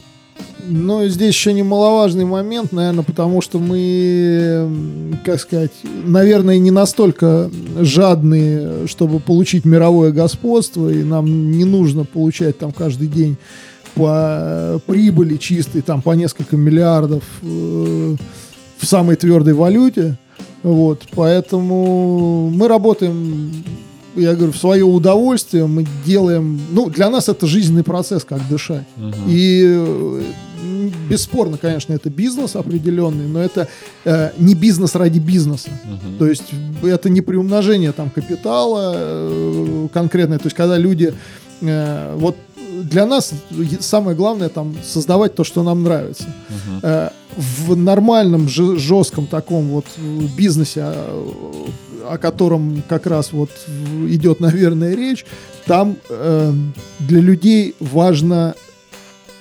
Но здесь еще немаловажный момент, наверное, потому что мы, как сказать, наверное, не настолько жадные, чтобы получить мировое господство, и нам не нужно получать там каждый день по прибыли чистой, там по несколько миллиардов э, в самой твердой валюте. Вот, поэтому мы работаем, я говорю, в свое удовольствие, мы делаем, ну, для нас это жизненный процесс, как дышать. И э, бесспорно, конечно, это бизнес определенный, но это э, не бизнес ради бизнеса. То есть это не приумножение там капитала э, конкретное. То есть когда люди э, вот для нас самое главное там создавать то, что нам нравится. Э, в нормальном же- жестком таком вот э, бизнесе, о, о котором как раз вот идет, [laughs] наверное, речь, там э, для людей важно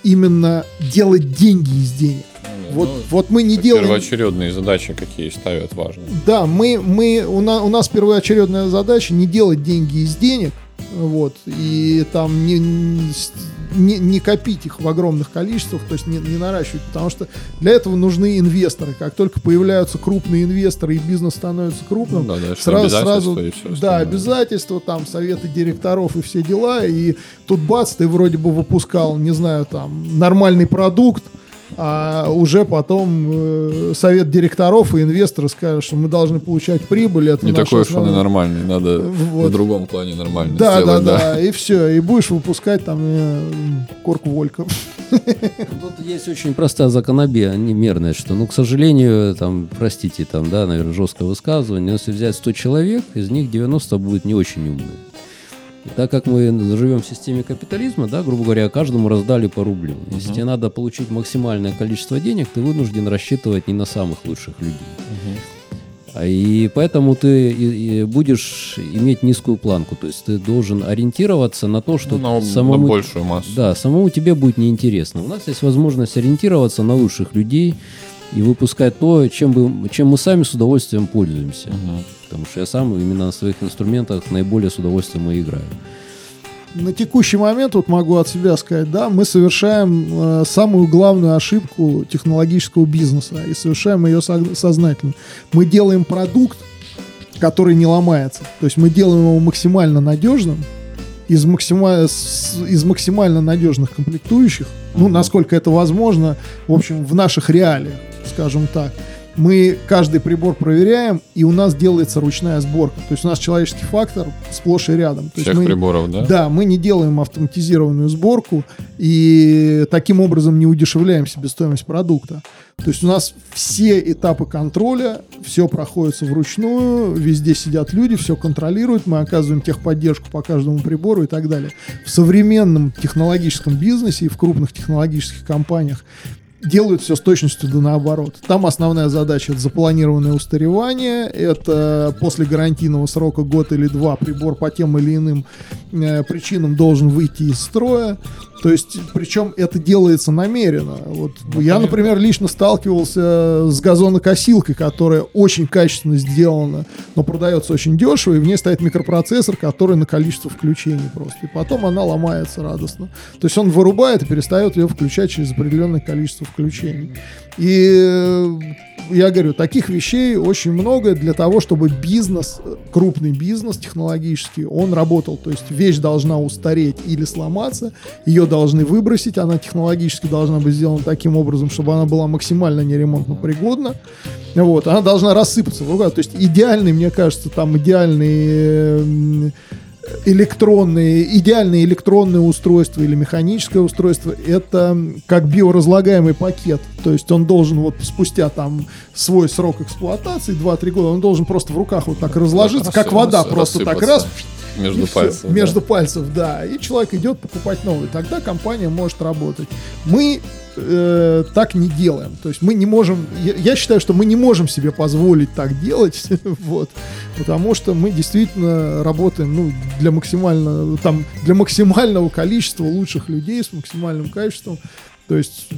именно делать деньги из денег. Вот, вот мы не делаем. Первоочередные задачи какие ставят важно. Да, мы, мы, у, на- у нас первоочередная задача не делать деньги из денег, вот, и там не, не не, копить их в огромных количествах, то есть не, не наращивать, потому что для этого нужны инвесторы. Как только появляются крупные инвесторы и бизнес становится крупным, Ну да, дальше сразу, сразу да, обязательства, там, советы директоров и все дела, и тут бац, ты вроде бы выпускал, не знаю, там, нормальный продукт, а уже потом э, совет директоров и инвесторы скажут, что мы должны получать прибыль. Это Не такой уж он и нормальный. Надо Вот. в другом плане нормально Да, да, сделать. да, и все, и будешь выпускать там э, корку Волька. Тут есть очень простая закономерность, что, ну, к сожалению, там, простите, там, да, наверное, жесткое высказывание, но если взять 100 человек, из них 90 будет не очень умные. И так как мы живем в системе капитализма, да, грубо говоря, каждому раздали по рублю. Если тебе надо получить максимальное количество денег, ты вынужден рассчитывать не на самых лучших людей. А И поэтому ты и- и будешь иметь низкую планку. То есть ты должен ориентироваться на то, что Ну, на, самому на большую массу. да, самому тебе будет неинтересно. У нас есть возможность ориентироваться на лучших людей и выпускать то, чем, бы, чем мы сами с удовольствием пользуемся. Мгм. Потому что я сам именно на своих инструментах наиболее с удовольствием и играю. На текущий момент, вот могу от себя сказать, да, мы совершаем э, самую главную ошибку технологического бизнеса и совершаем ее со- сознательно. Мы делаем продукт, который не ломается. То есть мы делаем его максимально надежным, из, максима- из максимально надежных комплектующих, ну, насколько это возможно, в общем, в наших реалиях, скажем так. Мы каждый прибор проверяем, и у нас делается ручная сборка. То есть у нас человеческий фактор сплошь и рядом. То Всех мы- приборов, да? да, мы не делаем автоматизированную сборку и таким образом не удешевляем себестоимость продукта. То есть у нас все этапы контроля, все проходится вручную, везде сидят люди, все контролируют, мы оказываем техподдержку по каждому прибору и так далее. В современном технологическом бизнесе и в крупных технологических компаниях делают все с точностью да наоборот. Там основная задача это запланированное устаревание, это после гарантийного срока год или два прибор по тем или иным э, причинам должен выйти из строя. То есть, причем это делается намеренно. Вот я, например, лично сталкивался с газонокосилкой, которая очень качественно сделана, но продается очень дешево, и в ней стоит микропроцессор, который на количество включений просто. И потом она ломается радостно. То есть он вырубает и перестает ее включать через определенное количество включений. И э, я говорю, таких вещей очень много для того, чтобы бизнес, крупный бизнес технологический, он работал. То есть вещь должна устареть или сломаться, ее должны выбросить, она технологически должна быть сделана таким образом, чтобы она была максимально неремонтно пригодна. Вот, она должна рассыпаться в руках. То есть идеальный, мне кажется, там идеальный э, электронные, идеальное электронное устройство или механическое устройство, это как биоразлагаемый пакет. То есть он должен вот спустя там свой срок эксплуатации, 2-3 года, он должен просто в руках вот так разложиться, как вода, просто так раз, Между и пальцев. да. между пальцев, да. И человек идет покупать новый. Тогда компания может работать. Мы э, так не делаем. То есть мы не можем. Я, я считаю, что мы не можем себе позволить так делать. [laughs] вот. Потому что мы действительно работаем ну, для максимально там для максимального количества лучших людей с максимальным качеством. То есть,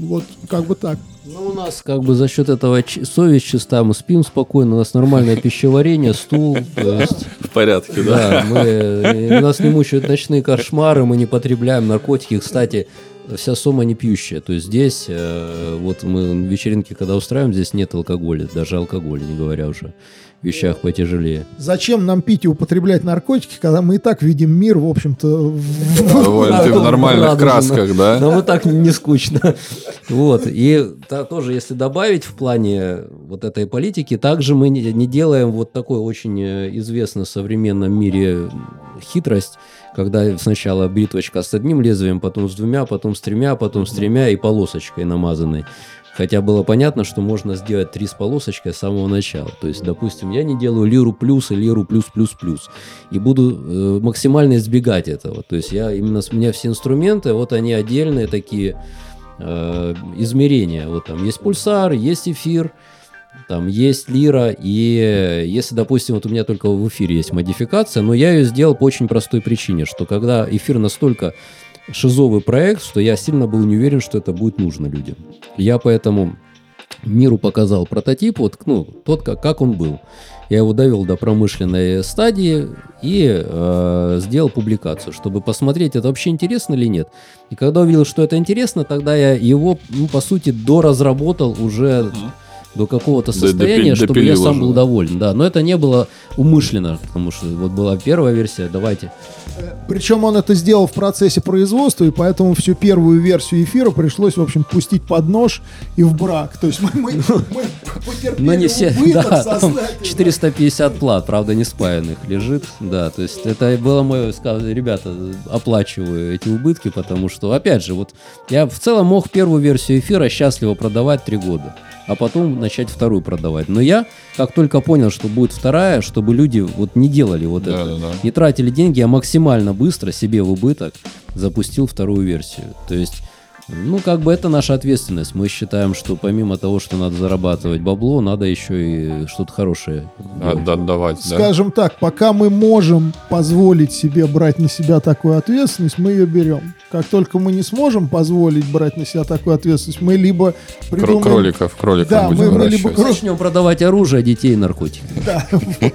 вот как бы так. Ну, у нас как бы за счет этого совесть чиста, мы спим спокойно, у нас нормальное пищеварение, стул, [laughs] есть, В порядке, да? да, мы, э, нас не мучают ночные кошмары, мы не потребляем наркотики, кстати, вся сома не пьющая, то есть здесь, э, вот мы вечеринки когда устраиваем, здесь нет алкоголя, даже алкоголя, не говоря уже вещах потяжелее. Зачем нам пить и употреблять наркотики, когда мы и так видим мир, в общем-то, в- нормальных Радужно. красках, да? Да вот так не скучно. Вот. И та- тоже, если добавить в плане вот этой политики, также мы не, не делаем вот такой очень э, известный в современном мире хитрость, когда сначала бритвочка с одним лезвием, потом с двумя, потом с тремя, потом с тремя и полосочкой намазанной. Хотя было понятно, что можно сделать три с полосочкой с самого начала. То есть, допустим, я не делаю лиру плюс и лиру плюс плюс плюс. И буду э, максимально избегать этого. То есть я именно у меня все инструменты, вот они отдельные такие э, измерения. Вот там есть пульсар, есть эфир, там есть лира, и если, допустим, вот у меня только в эфире есть модификация, но я ее сделал по очень простой причине, что когда эфир настолько шизовый проект, что я сильно был не уверен, что это будет нужно людям. Я поэтому миру показал прототип, вот, ну, тот, как, как он был. Я его довел до промышленной стадии и э, сделал публикацию, чтобы посмотреть, это вообще интересно или нет. И когда увидел, что это интересно, тогда я его, ну, по сути, доразработал уже до какого-то До- состояния, допи- чтобы я сам уже, был доволен. Да, но это не было умышленно, потому что вот была первая версия, давайте. Причем он это сделал в процессе производства, и поэтому всю первую версию эфира пришлось, в общем, пустить под нож и в брак. То есть мы, мы, мы потерпели Но не все, убыток да, там сознательно. 450 плат, правда, не спаянных лежит, да, то есть это было мое, ребята, оплачиваю эти убытки, потому что, опять же, вот я в целом мог первую версию эфира счастливо продавать три года, а потом начать вторую продавать, но я, как только понял, что будет вторая, чтобы люди вот не делали вот это, Да-да-да. не тратили деньги, я максимально быстро себе в убыток запустил вторую версию, то есть ну, как бы это наша ответственность. Мы считаем, что помимо того, что надо зарабатывать бабло, надо еще и что-то хорошее. делать. Отда- Отдавать, да. Скажем так, пока мы можем позволить себе брать на себя такую ответственность, мы ее берем. Как только мы не сможем позволить брать на себя такую ответственность, мы либо придумаем... Кроликов, кроликов Да, будем мы- мы либо. Начнем продавать оружие, детей и наркотики. [laughs]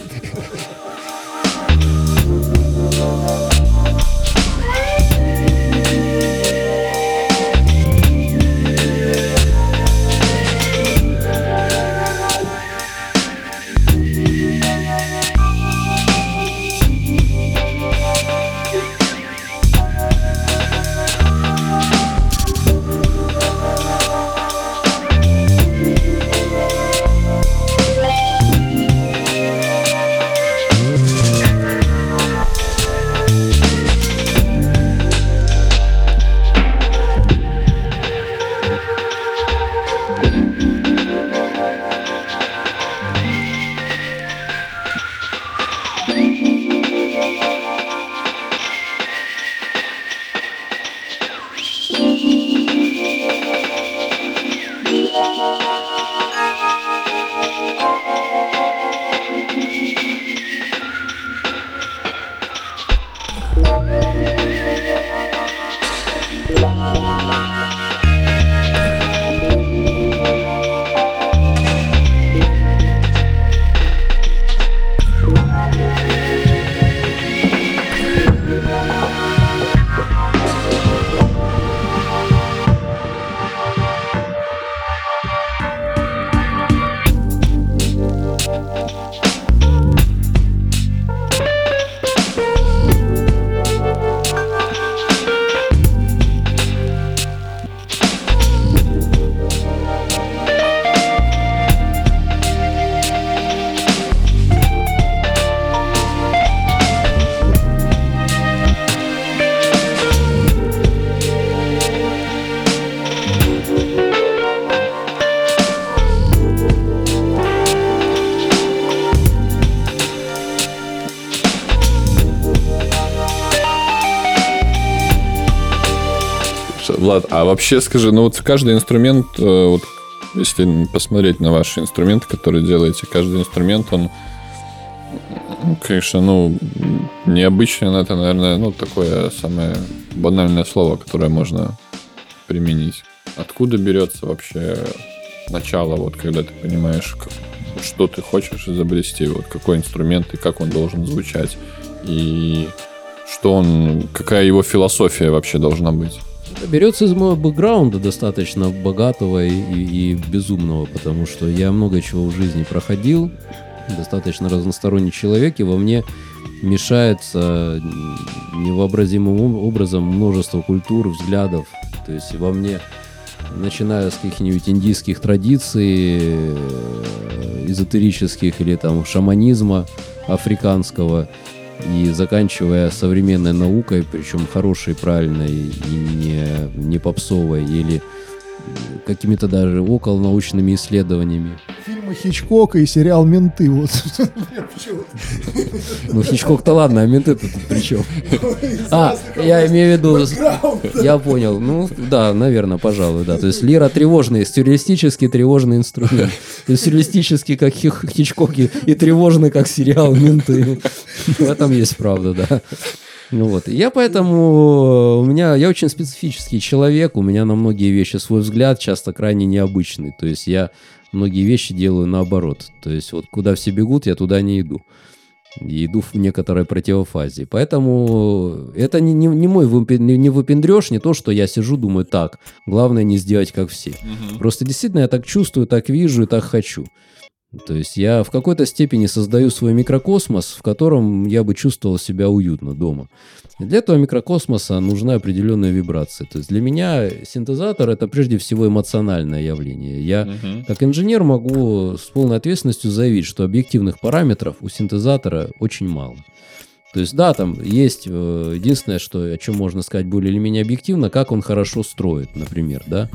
Влад, а вообще скажи, ну вот каждый инструмент, э, вот если посмотреть на ваши инструменты, которые делаете, каждый инструмент, он, конечно, ну, необычный, но это, наверное, ну, такое самое банальное слово, которое можно применить. Откуда берется вообще начало, вот когда ты понимаешь, как- что ты хочешь изобрести, вот какой инструмент и как он должен звучать, и что он, какая его философия вообще должна быть? Берется из моего бэкграунда достаточно богатого и, и- и безумного, потому что я много чего в жизни проходил, достаточно разносторонний человек, и во мне мешается невообразимым об- образом множество культур, взглядов. То есть во мне, начиная с каких-нибудь индийских традиций, э, эзотерических или там шаманизма африканского, и заканчивая современной наукой, причем хорошей, правильной и не, не попсовой, или какими-то даже околонаучными исследованиями. Фильмы Хичкока и сериал «Менты». Вот. Ну, Хичкок-то ладно, а менты тут при чем? А, я имею в виду... Я понял. Ну, да, наверное, пожалуй, да. То есть лира тревожный, сюрреалистический тревожный инструмент. То есть сюрреалистический, как Хич- Хичкок, и тревожный, как сериал «Менты». В этом есть правда, да. Ну вот. Я поэтому... У меня... Я очень специфический человек. У меня на многие вещи свой взгляд часто крайне необычный. То есть я многие вещи делаю наоборот. То есть вот куда все бегут, я туда не иду. И иду в некоторой противофазе. Поэтому это не, не, не мой выпи- не, не выпендреж, не то, что я сижу, думаю, так, главное не сделать как все. Просто действительно я так чувствую, так вижу и так хочу. То есть я в какой-то степени создаю свой микрокосмос, в котором я бы чувствовал себя уютно дома. И для этого микрокосмоса нужна определенная вибрация. То есть для меня синтезатор это прежде всего эмоциональное явление. Я Мгм. как инженер могу с полной ответственностью заявить, что объективных параметров у синтезатора очень мало. То есть, да, там есть э, единственное, что, о чем можно сказать более или менее объективно, как он хорошо строит, например, да.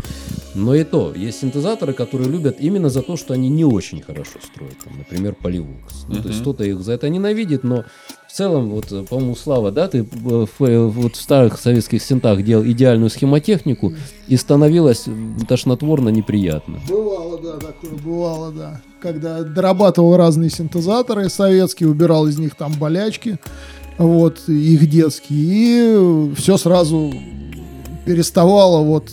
Но и то, есть синтезаторы, которые любят именно за то, что они не очень хорошо строят. Там, например, Polyvox. Ну, то есть кто-то их за это ненавидит, но в целом, вот, э, по-моему, Слава, да, ты э, в, э, вот в старых советских синтах делал идеальную схемотехнику, и становилось тошнотворно неприятно. Бывало, да, такое бывало, да. Когда дорабатывал разные синтезаторы советские, убирал из них там болячки, вот, их детские, и все сразу переставало вот...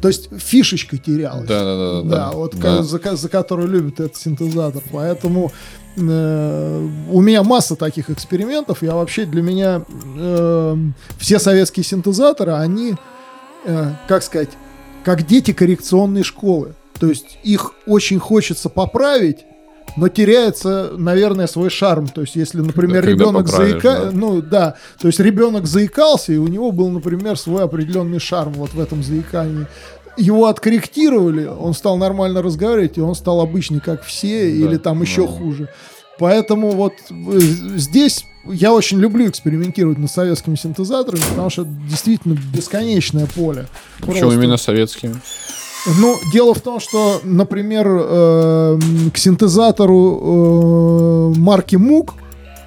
То есть фишечка терялась. Да, да, да, Да, да. вот Да. за, за которую любит этот синтезатор. Поэтому э, у меня масса таких экспериментов. Я вообще для меня э, все советские синтезаторы, они, э, как сказать, как дети коррекционной школы. То есть их очень хочется поправить, но теряется, наверное, свой шарм. То есть, если, например, ребенок поправишь, заика... да. ну да, то есть ребенок заикался, и у него был, например, свой определенный шарм вот в этом заикании. Его откорректировали, он стал нормально разговаривать, и он стал обычный, как все, или там еще да. хуже. Поэтому вот э, здесь я очень люблю экспериментировать над советскими синтезаторами, потому что это действительно бесконечное поле. Почему Просто. именно советскими? Ну, дело в том, что, например, э, к синтезатору э, марки МУК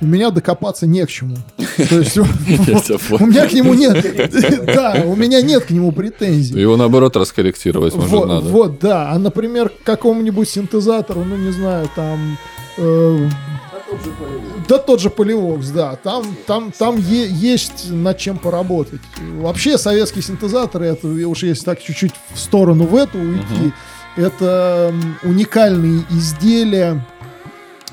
у меня докопаться не к чему. [laughs] То есть у у меня к нему нет, да, у меня нет к нему претензий. Его наоборот раскорректировать может надо. вот, да. А, например, к какому-нибудь синтезатору, ну, не знаю, там... э, да тот же Polyvox, да. Там, там, там е- есть над чем поработать. Вообще советские синтезаторы, это уж если так чуть-чуть в сторону в эту уйти, это м, уникальные изделия.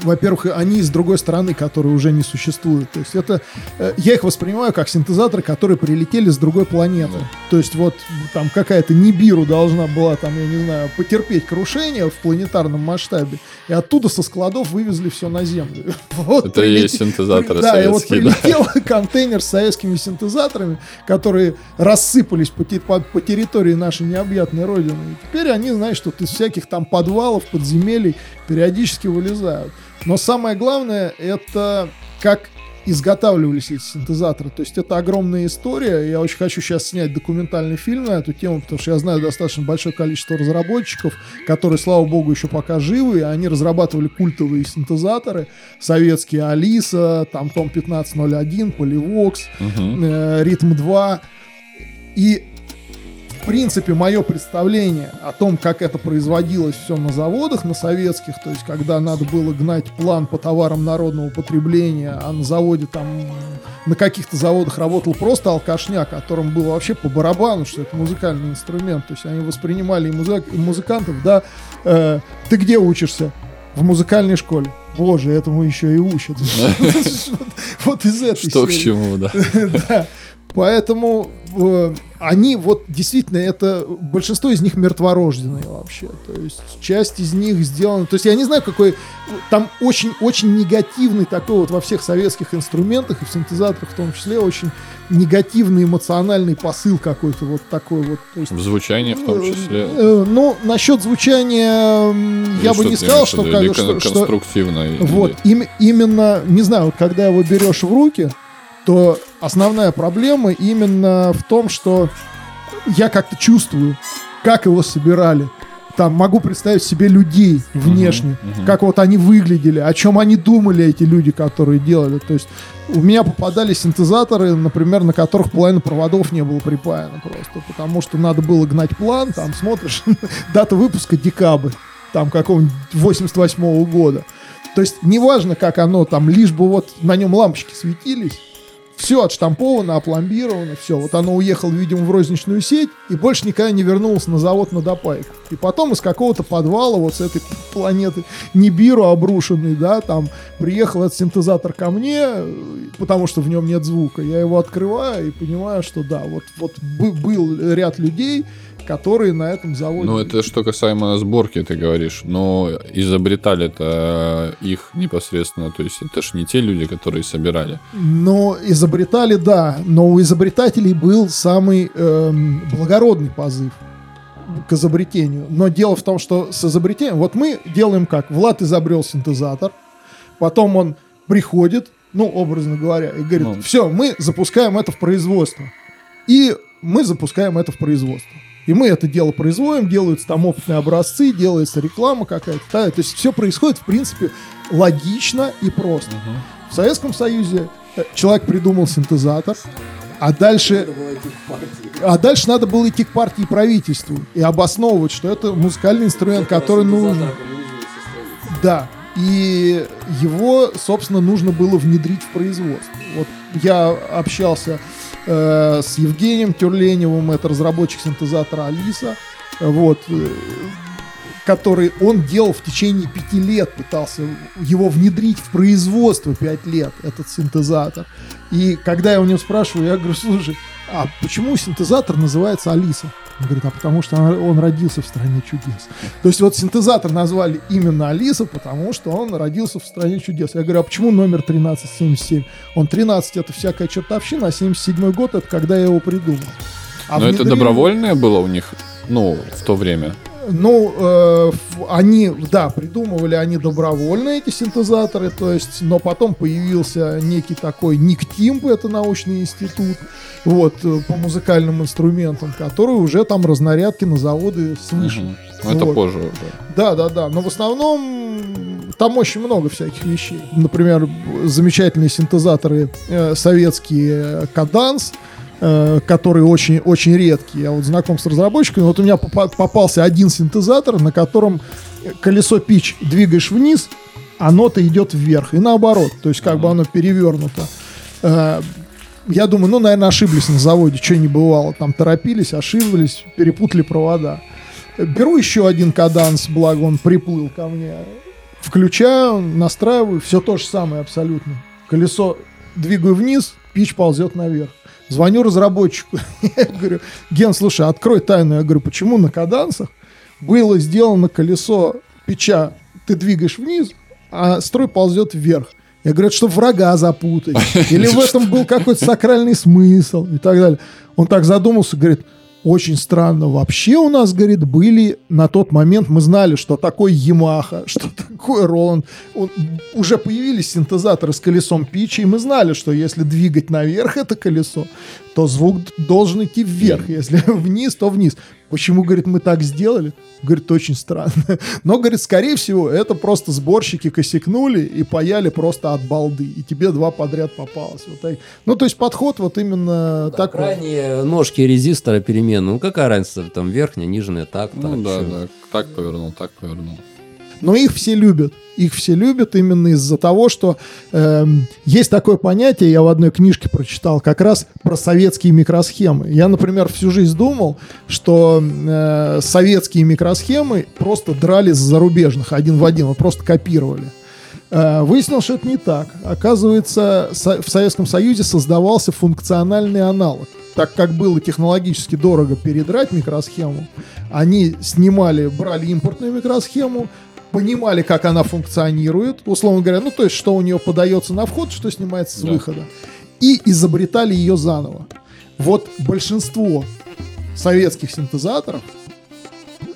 Во-первых, они с другой стороны, которые уже не существуют. То есть это э, я их воспринимаю как синтезаторы, которые прилетели с другой планеты. То есть вот там какая-то Нибиру должна была там, я не знаю, потерпеть крушение в планетарном масштабе, и оттуда со складов вывезли все на Землю. [laughs] Вот Это и прилет- есть синтезаторы Да, и вот советские, да. прилетел [laughs] контейнер с советскими синтезаторами, которые рассыпались по, по- по территории нашей необъятной родины. И теперь они, знаешь, что из всяких там подвалов, подземелий периодически вылезают. Но самое главное, это как изготавливались эти синтезаторы. То есть это огромная история. Я очень хочу сейчас снять документальный фильм на эту тему, потому что я знаю достаточно большое количество разработчиков, которые, слава богу, еще пока живы. и Они разрабатывали культовые синтезаторы. Советские Алиса, там Том 1501, Polyvox, Мгм. э, Ритм 2. И в принципе, мое представление о том, как это производилось все на заводах, на советских, то есть, когда надо было гнать план по товарам народного потребления, а на заводе там, на каких-то заводах работал просто алкашня, которым было вообще по барабану, что это музыкальный инструмент, то есть, они воспринимали и, музык- и музыкантов, да, э, ты где учишься? В музыкальной школе. Боже, этому еще и учат. [laughs] [laughs] Вот из этой Что к чему, да. [laughs] Поэтому э, они вот действительно это большинство из них мертворожденные вообще. То есть часть из них сделана. То есть я не знаю, какой там очень очень негативный такой вот во всех советских инструментах и в синтезаторах в том числе очень негативный эмоциональный посыл какой-то вот такой вот. То есть, В звучании в том числе. э, ну насчет звучания м, я Или бы не сказал, что? Или что, что конструктивно. или- вот, им- именно, не знаю, вот когда его берешь в руки, то основная проблема именно в том, что я как-то чувствую, как его собирали. Там могу представить себе людей внешне, мгм. как вот они выглядели, о чем они думали, эти люди, которые делали. То есть у меня попадали синтезаторы, например, на которых половина проводов не было припаяно просто, потому что надо было гнать план, там смотришь, [laughs] дата выпуска декабрь, там какого-нибудь 88 года. То есть неважно, как оно там, лишь бы вот на нем лампочки светились, все отштамповано, опломбировано, все. Вот оно уехало, видимо, в розничную сеть и больше никогда не вернулось на завод на допайку. И потом из какого-то подвала вот с этой планеты Нибиру обрушенный, да, там приехал этот синтезатор ко мне, потому что в нем нет звука. Я его открываю и понимаю, что да, вот, вот был ряд людей, которые на этом заводе. Ну, это что касаемо сборки, ты говоришь. Но изобретали это их непосредственно. То есть это же не те люди, которые собирали. Но изобретали, да. Но у изобретателей был самый эм, благородный позыв к изобретению. Но дело в том, что с изобретением... Вот мы делаем как? Влад изобрел синтезатор, потом он приходит, ну, образно говоря, и говорит, ну. все, мы запускаем это в производство. И мы запускаем это в производство. И мы это дело производим, делаются там опытные образцы, делается реклама какая-то. Да? То есть все происходит, в принципе, логично и просто. Угу. В Советском Союзе э, человек придумал синтезатор, а дальше, а дальше надо было идти к партии и правительству и обосновывать, что это музыкальный инструмент, который нужен. Да. И его, собственно, нужно было внедрить в производство. Вот я общался э, с Евгением Тюрленевым, это разработчик синтезатора Алиса, вот, э, который он делал в течение пяти лет, пытался его внедрить в производство пять лет, этот синтезатор. И когда я у него спрашиваю, я говорю, слушай, а почему синтезатор называется Алиса? Он говорит, а потому что он родился в стране чудес. То есть вот синтезатор назвали именно Алиса, потому что он родился в стране чудес. Я говорю, а почему номер 1377? Он 13 это всякая чертовщина, а 77 год это когда я его придумал. А Но внедрили... это добровольное было у них, ну, в то время? Ну, э, они, да, придумывали они добровольно эти синтезаторы, то есть, но потом появился некий такой НИКТИМП, это научный институт, вот, э, по музыкальным инструментам, который уже там разнарядки на заводы свыше. Угу. Ну, это вот. позже уже. Да, да, да, но в основном там очень много всяких вещей. Например, замечательные синтезаторы э, советские Каданс, Э, которые очень, очень редкие. Я вот знаком с разработчиками. Вот у меня попался один синтезатор, на котором колесо пич двигаешь вниз, а нота идет вверх. И наоборот. То есть как бы оно перевернуто. Э, я думаю, ну, наверное, ошиблись на заводе, что не бывало. Там торопились, ошиблись, перепутали провода. Беру еще один каданс, благо он приплыл ко мне. Включаю, настраиваю, все то же самое абсолютно. Колесо двигаю вниз, пич ползет наверх. Звоню разработчику. [laughs] Я говорю, Ген, слушай, открой тайну. Я говорю, почему на кадансах было сделано колесо печа, ты двигаешь вниз, а строй ползет вверх. Я говорю, что врага запутать. [laughs] Или в этом был какой-то сакральный смысл и так далее. Он так задумался, говорит, очень странно. Вообще у нас, говорит, были на тот момент, мы знали, что такое Yamaha, [laughs] что такое Roland. Уже появились синтезаторы с колесом Питча, и мы знали, что если двигать наверх это колесо, то звук должен идти вверх. Если [laughs] вниз, то вниз. Почему, говорит, мы так сделали? Говорит, очень странно. [laughs] Но, говорит, скорее всего, это просто сборщики косякнули и паяли просто от балды. И тебе два подряд попалось. Вот так. Ну, то есть подход вот именно да, такой. Крайние ножки резистора перемены. Ну, какая разница? Там верхняя, нижняя, так, ну, так. да, да. Так повернул, так повернул. Но их все любят. Их все любят именно из-за того, что э, есть такое понятие, я в одной книжке прочитал, как раз про советские микросхемы. Я, например, всю жизнь думал, что э, советские микросхемы просто драли с зарубежных один в один, вот просто копировали. Э, выяснилось, что это не так. Оказывается, в Советском Союзе создавался функциональный аналог так как было технологически дорого передрать микросхему, они снимали, брали импортную микросхему, понимали, как она функционирует, условно говоря, ну, то есть, что у нее подается на вход, что снимается с да. выхода, и изобретали ее заново. Вот большинство советских синтезаторов,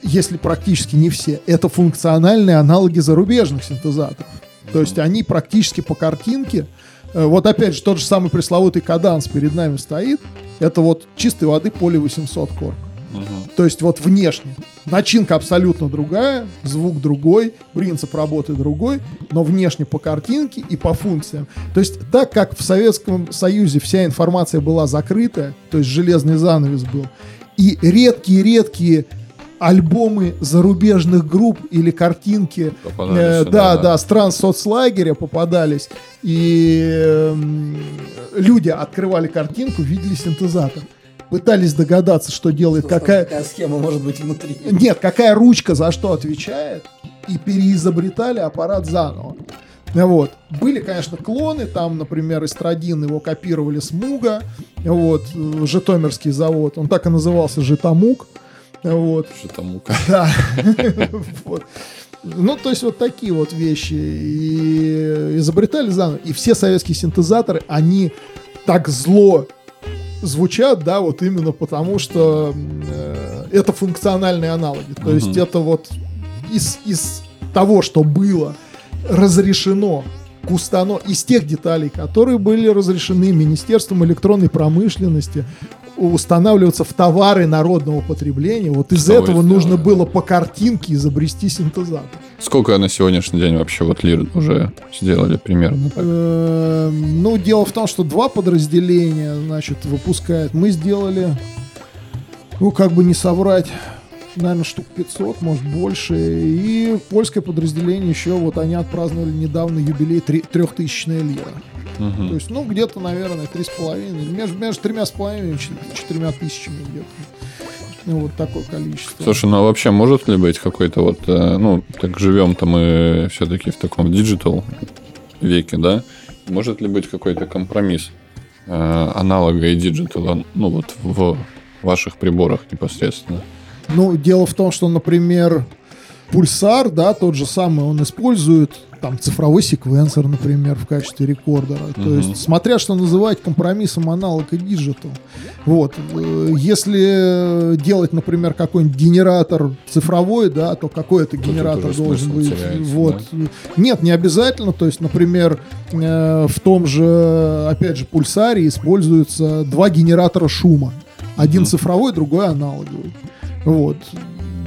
если практически не все, это функциональные аналоги зарубежных синтезаторов. То есть они практически по картинке, э, вот опять же тот же самый пресловутый каданс перед нами стоит, это вот чистой воды поле 800 корк. Угу. То есть вот внешне. Начинка абсолютно другая, звук другой, принцип работы другой, но внешне по картинке и по функциям. То есть так как в Советском Союзе вся информация была закрытая, то есть железный занавес был, и редкие-редкие альбомы зарубежных групп или картинки э, сюда, да, да. да, стран соцлагеря попадались, и эм, люди открывали картинку, видели синтезатор, пытались догадаться, что делает какая... схема может быть внутри? Нет, какая ручка за что отвечает, и переизобретали аппарат заново. Вот. Были, конечно, клоны, там, например, Эстрадин его копировали с Муга, вот, Житомирский завод, он так и назывался Житомуг, вот, Что там да. [laughs] Вот. Ну, то есть вот такие вот вещи. И изобретали заново. И все советские синтезаторы, они так зло звучат, да, вот именно потому, что э, это функциональные аналоги. То есть это вот из, из того, что было разрешено к установ... из тех деталей, которые были разрешены Министерством электронной промышленности, устанавливаться в товары народного потребления. Вот из Что этого нужно было по картинке изобрести синтезатор. Сколько на сегодняшний день вообще вот лир уже сделали примерно? так? Эм, Ну, дело в том, что два подразделения, значит, выпускают. Мы сделали, ну, как бы не соврать, наверное, штук 500, может, больше. И польское подразделение еще, вот они отпраздновали недавно юбилей 3000 лира. Мгм. То есть, ну, где-то, наверное, 3,5, между, между тремя с половиной и чет- четырьмя тысячами где-то. Ну, вот такое количество. Слушай, ну а вообще может ли быть какой-то вот, э, ну, так живем-то мы все-таки в таком digital веке, да? Может ли быть какой-то компромисс э, аналога и digital а, ну, вот в ваших приборах непосредственно? Ну, дело в том, что, например, пульсар, да, тот же самый, он использует там цифровой секвенсор, например, в качестве рекордера. То Мгм. есть, смотря что называть компромиссом аналог и digital. Вот. Э, Если делать, например, какой-нибудь генератор цифровой, да, то какой это генератор уже должен быть? теряется, Вот. Нет, не обязательно. То есть, например, э, в том же, опять же, пульсаре используются два генератора шума. Один Мгм. цифровой, другой аналоговый. Вот.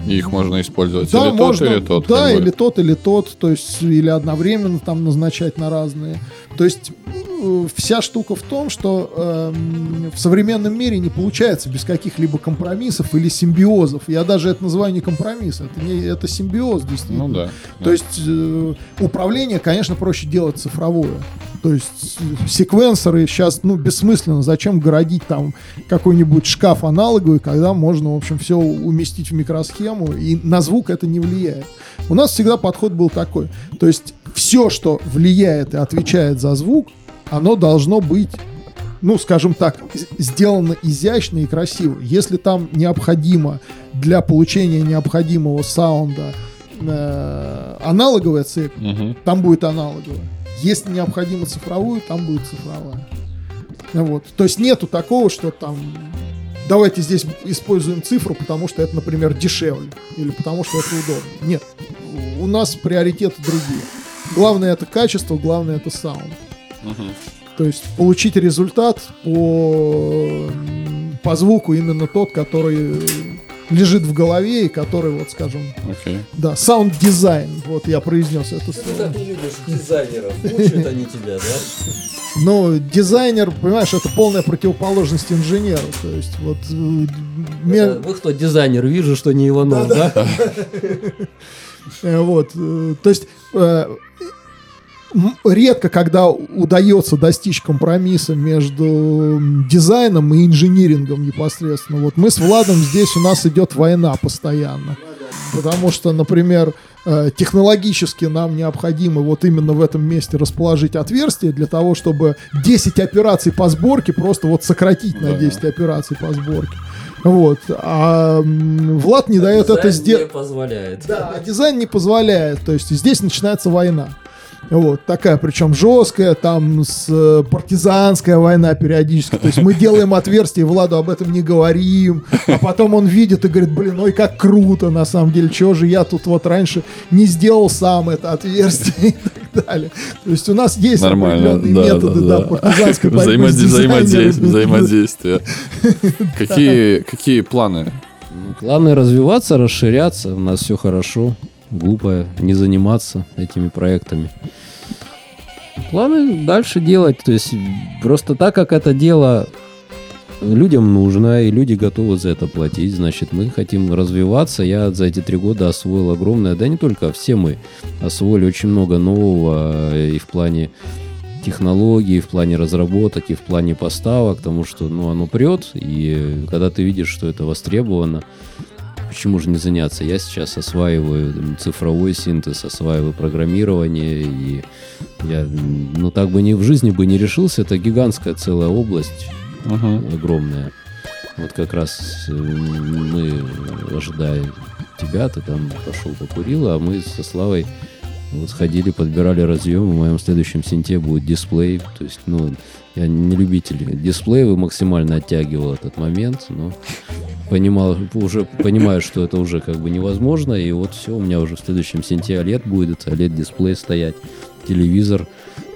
И их можно использовать Да, или можно, тот, или тот. да, или тот, или тот, то есть или одновременно там назначать на разные. То есть э, вся штука в том, что эм, в современном мире не получается без каких-либо компромиссов или симбиозов. Я даже это называю не компромисс, это не это симбиоз действительно. Ну да. То да. есть э, управление, конечно, проще делать цифровое. То есть э, секвенсоры сейчас, ну, бессмысленно. Зачем городить там какой-нибудь шкаф аналоговый, когда можно, в общем, все уместить в микросхему, и на звук это не влияет. У нас всегда подход был такой. То есть все, что влияет и отвечает за звук, оно должно быть ну, скажем так, сделано изящно и красиво. Если там необходимо для получения необходимого саунда э, аналоговая цепь, Мгм. там будет аналоговая. Если необходимо цифровую, там будет цифровая. Вот. То есть нету такого, что там давайте здесь используем цифру, потому что это, например, дешевле, или потому что это удобно. Нет. У нас приоритеты другие. Главное это качество, главное это саунд. То есть получить результат по, по звуку именно тот, который лежит в голове и который, вот скажем, Окей. да, саунд-дизайн, вот я произнес это Ты слово. так не любишь дизайнеров. Мучают они тебя, да? Но дизайнер, понимаешь, это полная противоположность инженеру. То есть вот э, ме- Это Вы кто, дизайнер? Вижу, что не Иванов, да? [laughs] э, вот, э, то есть редко, когда удается достичь компромисса между дизайном и инжинирингом непосредственно. Вот мы с Владом здесь у нас идет война постоянно. Потому что, например, э, технологически нам необходимо вот именно в этом месте расположить отверстие для того, чтобы 10 операций по сборке просто вот сократить на Да. 10 операций по сборке. Вот. А Влад не дает это Дизайн сделать. не позволяет. Да, а дизайн не позволяет. То есть здесь начинается война. Вот, такая, причем жесткая, там с э, партизанская война периодически. То есть мы делаем отверстие, Владу об этом не говорим, а потом он видит и говорит, блин, ой, как круто, на самом деле, чего же я тут вот раньше не сделал сам это отверстие и так далее. То есть у нас есть Нормально, определенные да, методы, да, да, да. партизанской борьбы взаимодействие, взаимодействие. [laughs] Какие, какие планы? Главное развиваться, расширяться. У нас все хорошо. Глупо не заниматься этими проектами. Планы дальше делать. То есть просто так как это дело людям нужно, и люди готовы за это платить. Значит, мы хотим развиваться. Я за эти три года освоил огромное, да не только, все мы освоили очень много нового э, и в плане технологий, в плане разработок, и в плане поставок, потому что ну, оно прет, и когда ты видишь, что это востребовано, почему же не заняться? Я сейчас осваиваю м, цифровой синтез, осваиваю программирование, и я, ну, так бы ни в жизни бы не решился, это гигантская целая область, Мгм. огромная. Вот как раз э, мы, ожидая тебя, ты там пошел покурил, а мы со Славой вот сходили, подбирали разъем. В моем следующем синте будет дисплей. То есть, ну, я не любитель дисплея, максимально оттягивал этот момент, но понимал, уже понимаю, что это уже как бы невозможно. И вот все, у меня уже в следующем синте OLED будет, OLED-дисплей стоять, телевизор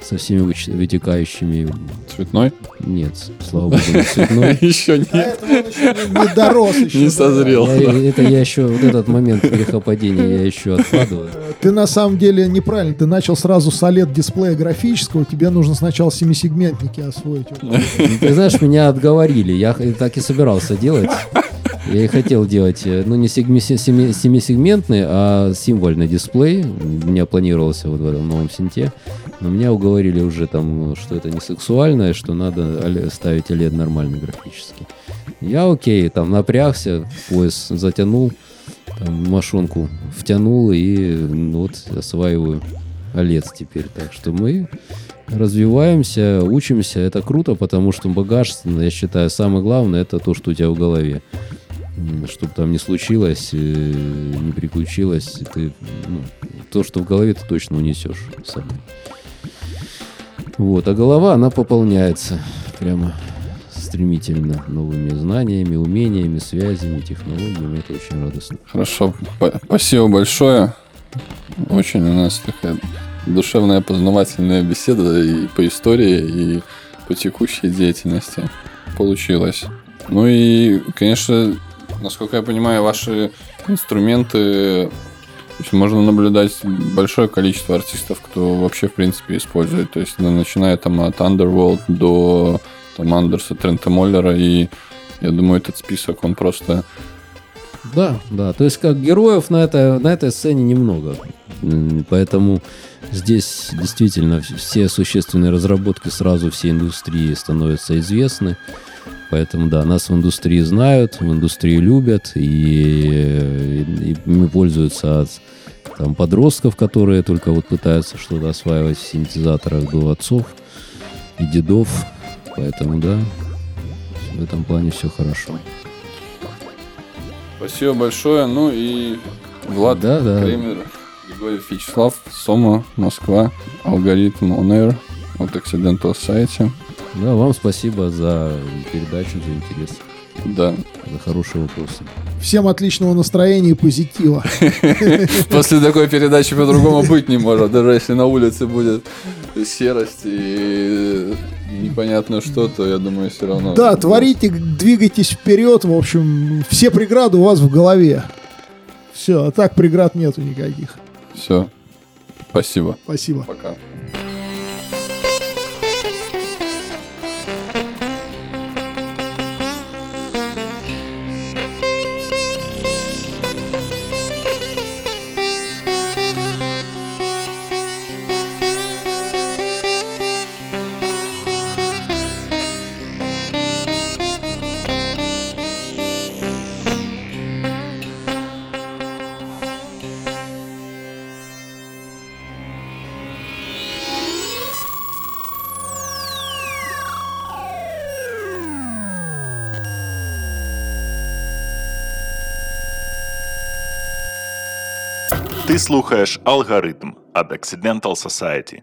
со всеми вытекающими. Цветной? Нет, слава богу, не цветной. [laughs] Еще нет. Еще не, дорос еще. Не созрел. Это я еще, вот этот момент грехопадения я еще откладываю. Ты на самом деле неправильно. Ты начал сразу с OLED дисплея графического. Тебе нужно сначала семисегментники освоить. Вот. Ты знаешь, меня отговорили. Я так и собирался делать. Я и хотел делать, э, ну, не сегме- семи- семисегментный, а символьный дисплей. У меня планировался вот в этом новом синте. Но меня уговорили уже там, что это не сексуально, и что надо ставить OLED нормальный графический. Я окей, там напрягся, пояс затянул, там машинку втянул и ну, вот осваиваю OLED теперь. Так что мы развиваемся, учимся. Это круто, потому что багаж, я считаю, самое главное, это то, что у тебя в голове. Чтобы там не случилось, э, не приключилось, ты, ну, то, что в голове, ты точно унесешь с собой. Вот, а голова, она пополняется прямо стремительно новыми знаниями, умениями, связями, технологиями. Это очень радостно. Хорошо, спасибо большое. Очень у нас такая душевная познавательная беседа и по истории, и по текущей деятельности получилось. Ну и, конечно, насколько я понимаю, ваши инструменты то есть можно наблюдать большое количество артистов, кто вообще, в принципе, использует. То есть, начиная там от Underworld до там, Андерса, Трента Моллера. И я думаю, этот список, он просто Да, да. То есть как героев на, это, на этой сцене немного. Поэтому здесь действительно вс- все существенные разработки сразу всей индустрии становятся известны. Поэтому, да, нас в индустрии знают, в индустрии любят, и, и ими пользуются от там, подростков, которые только вот пытаются что-то осваивать в синтезаторах, до отцов и дедов. Поэтому, да, в этом плане все хорошо. Спасибо большое. Ну и Влад Да, да. Кремер, Григорий Вячеслав, Сома, Москва, алгоритм On Air от Accidental Society. Да, вам спасибо за передачу, за интерес, Да. за хорошие вопросы. Всем отличного настроения и позитива. [laughs] После такой передачи по-другому быть не может. Даже если на улице будет серость и непонятно что, то я думаю, все равно... Да, творите, двигайтесь вперед. В общем, все преграды у вас в голове. Все, а так преград нету никаких. Все. Спасибо. Спасибо. Пока. Слухаєш алгоритм від Accidental Society.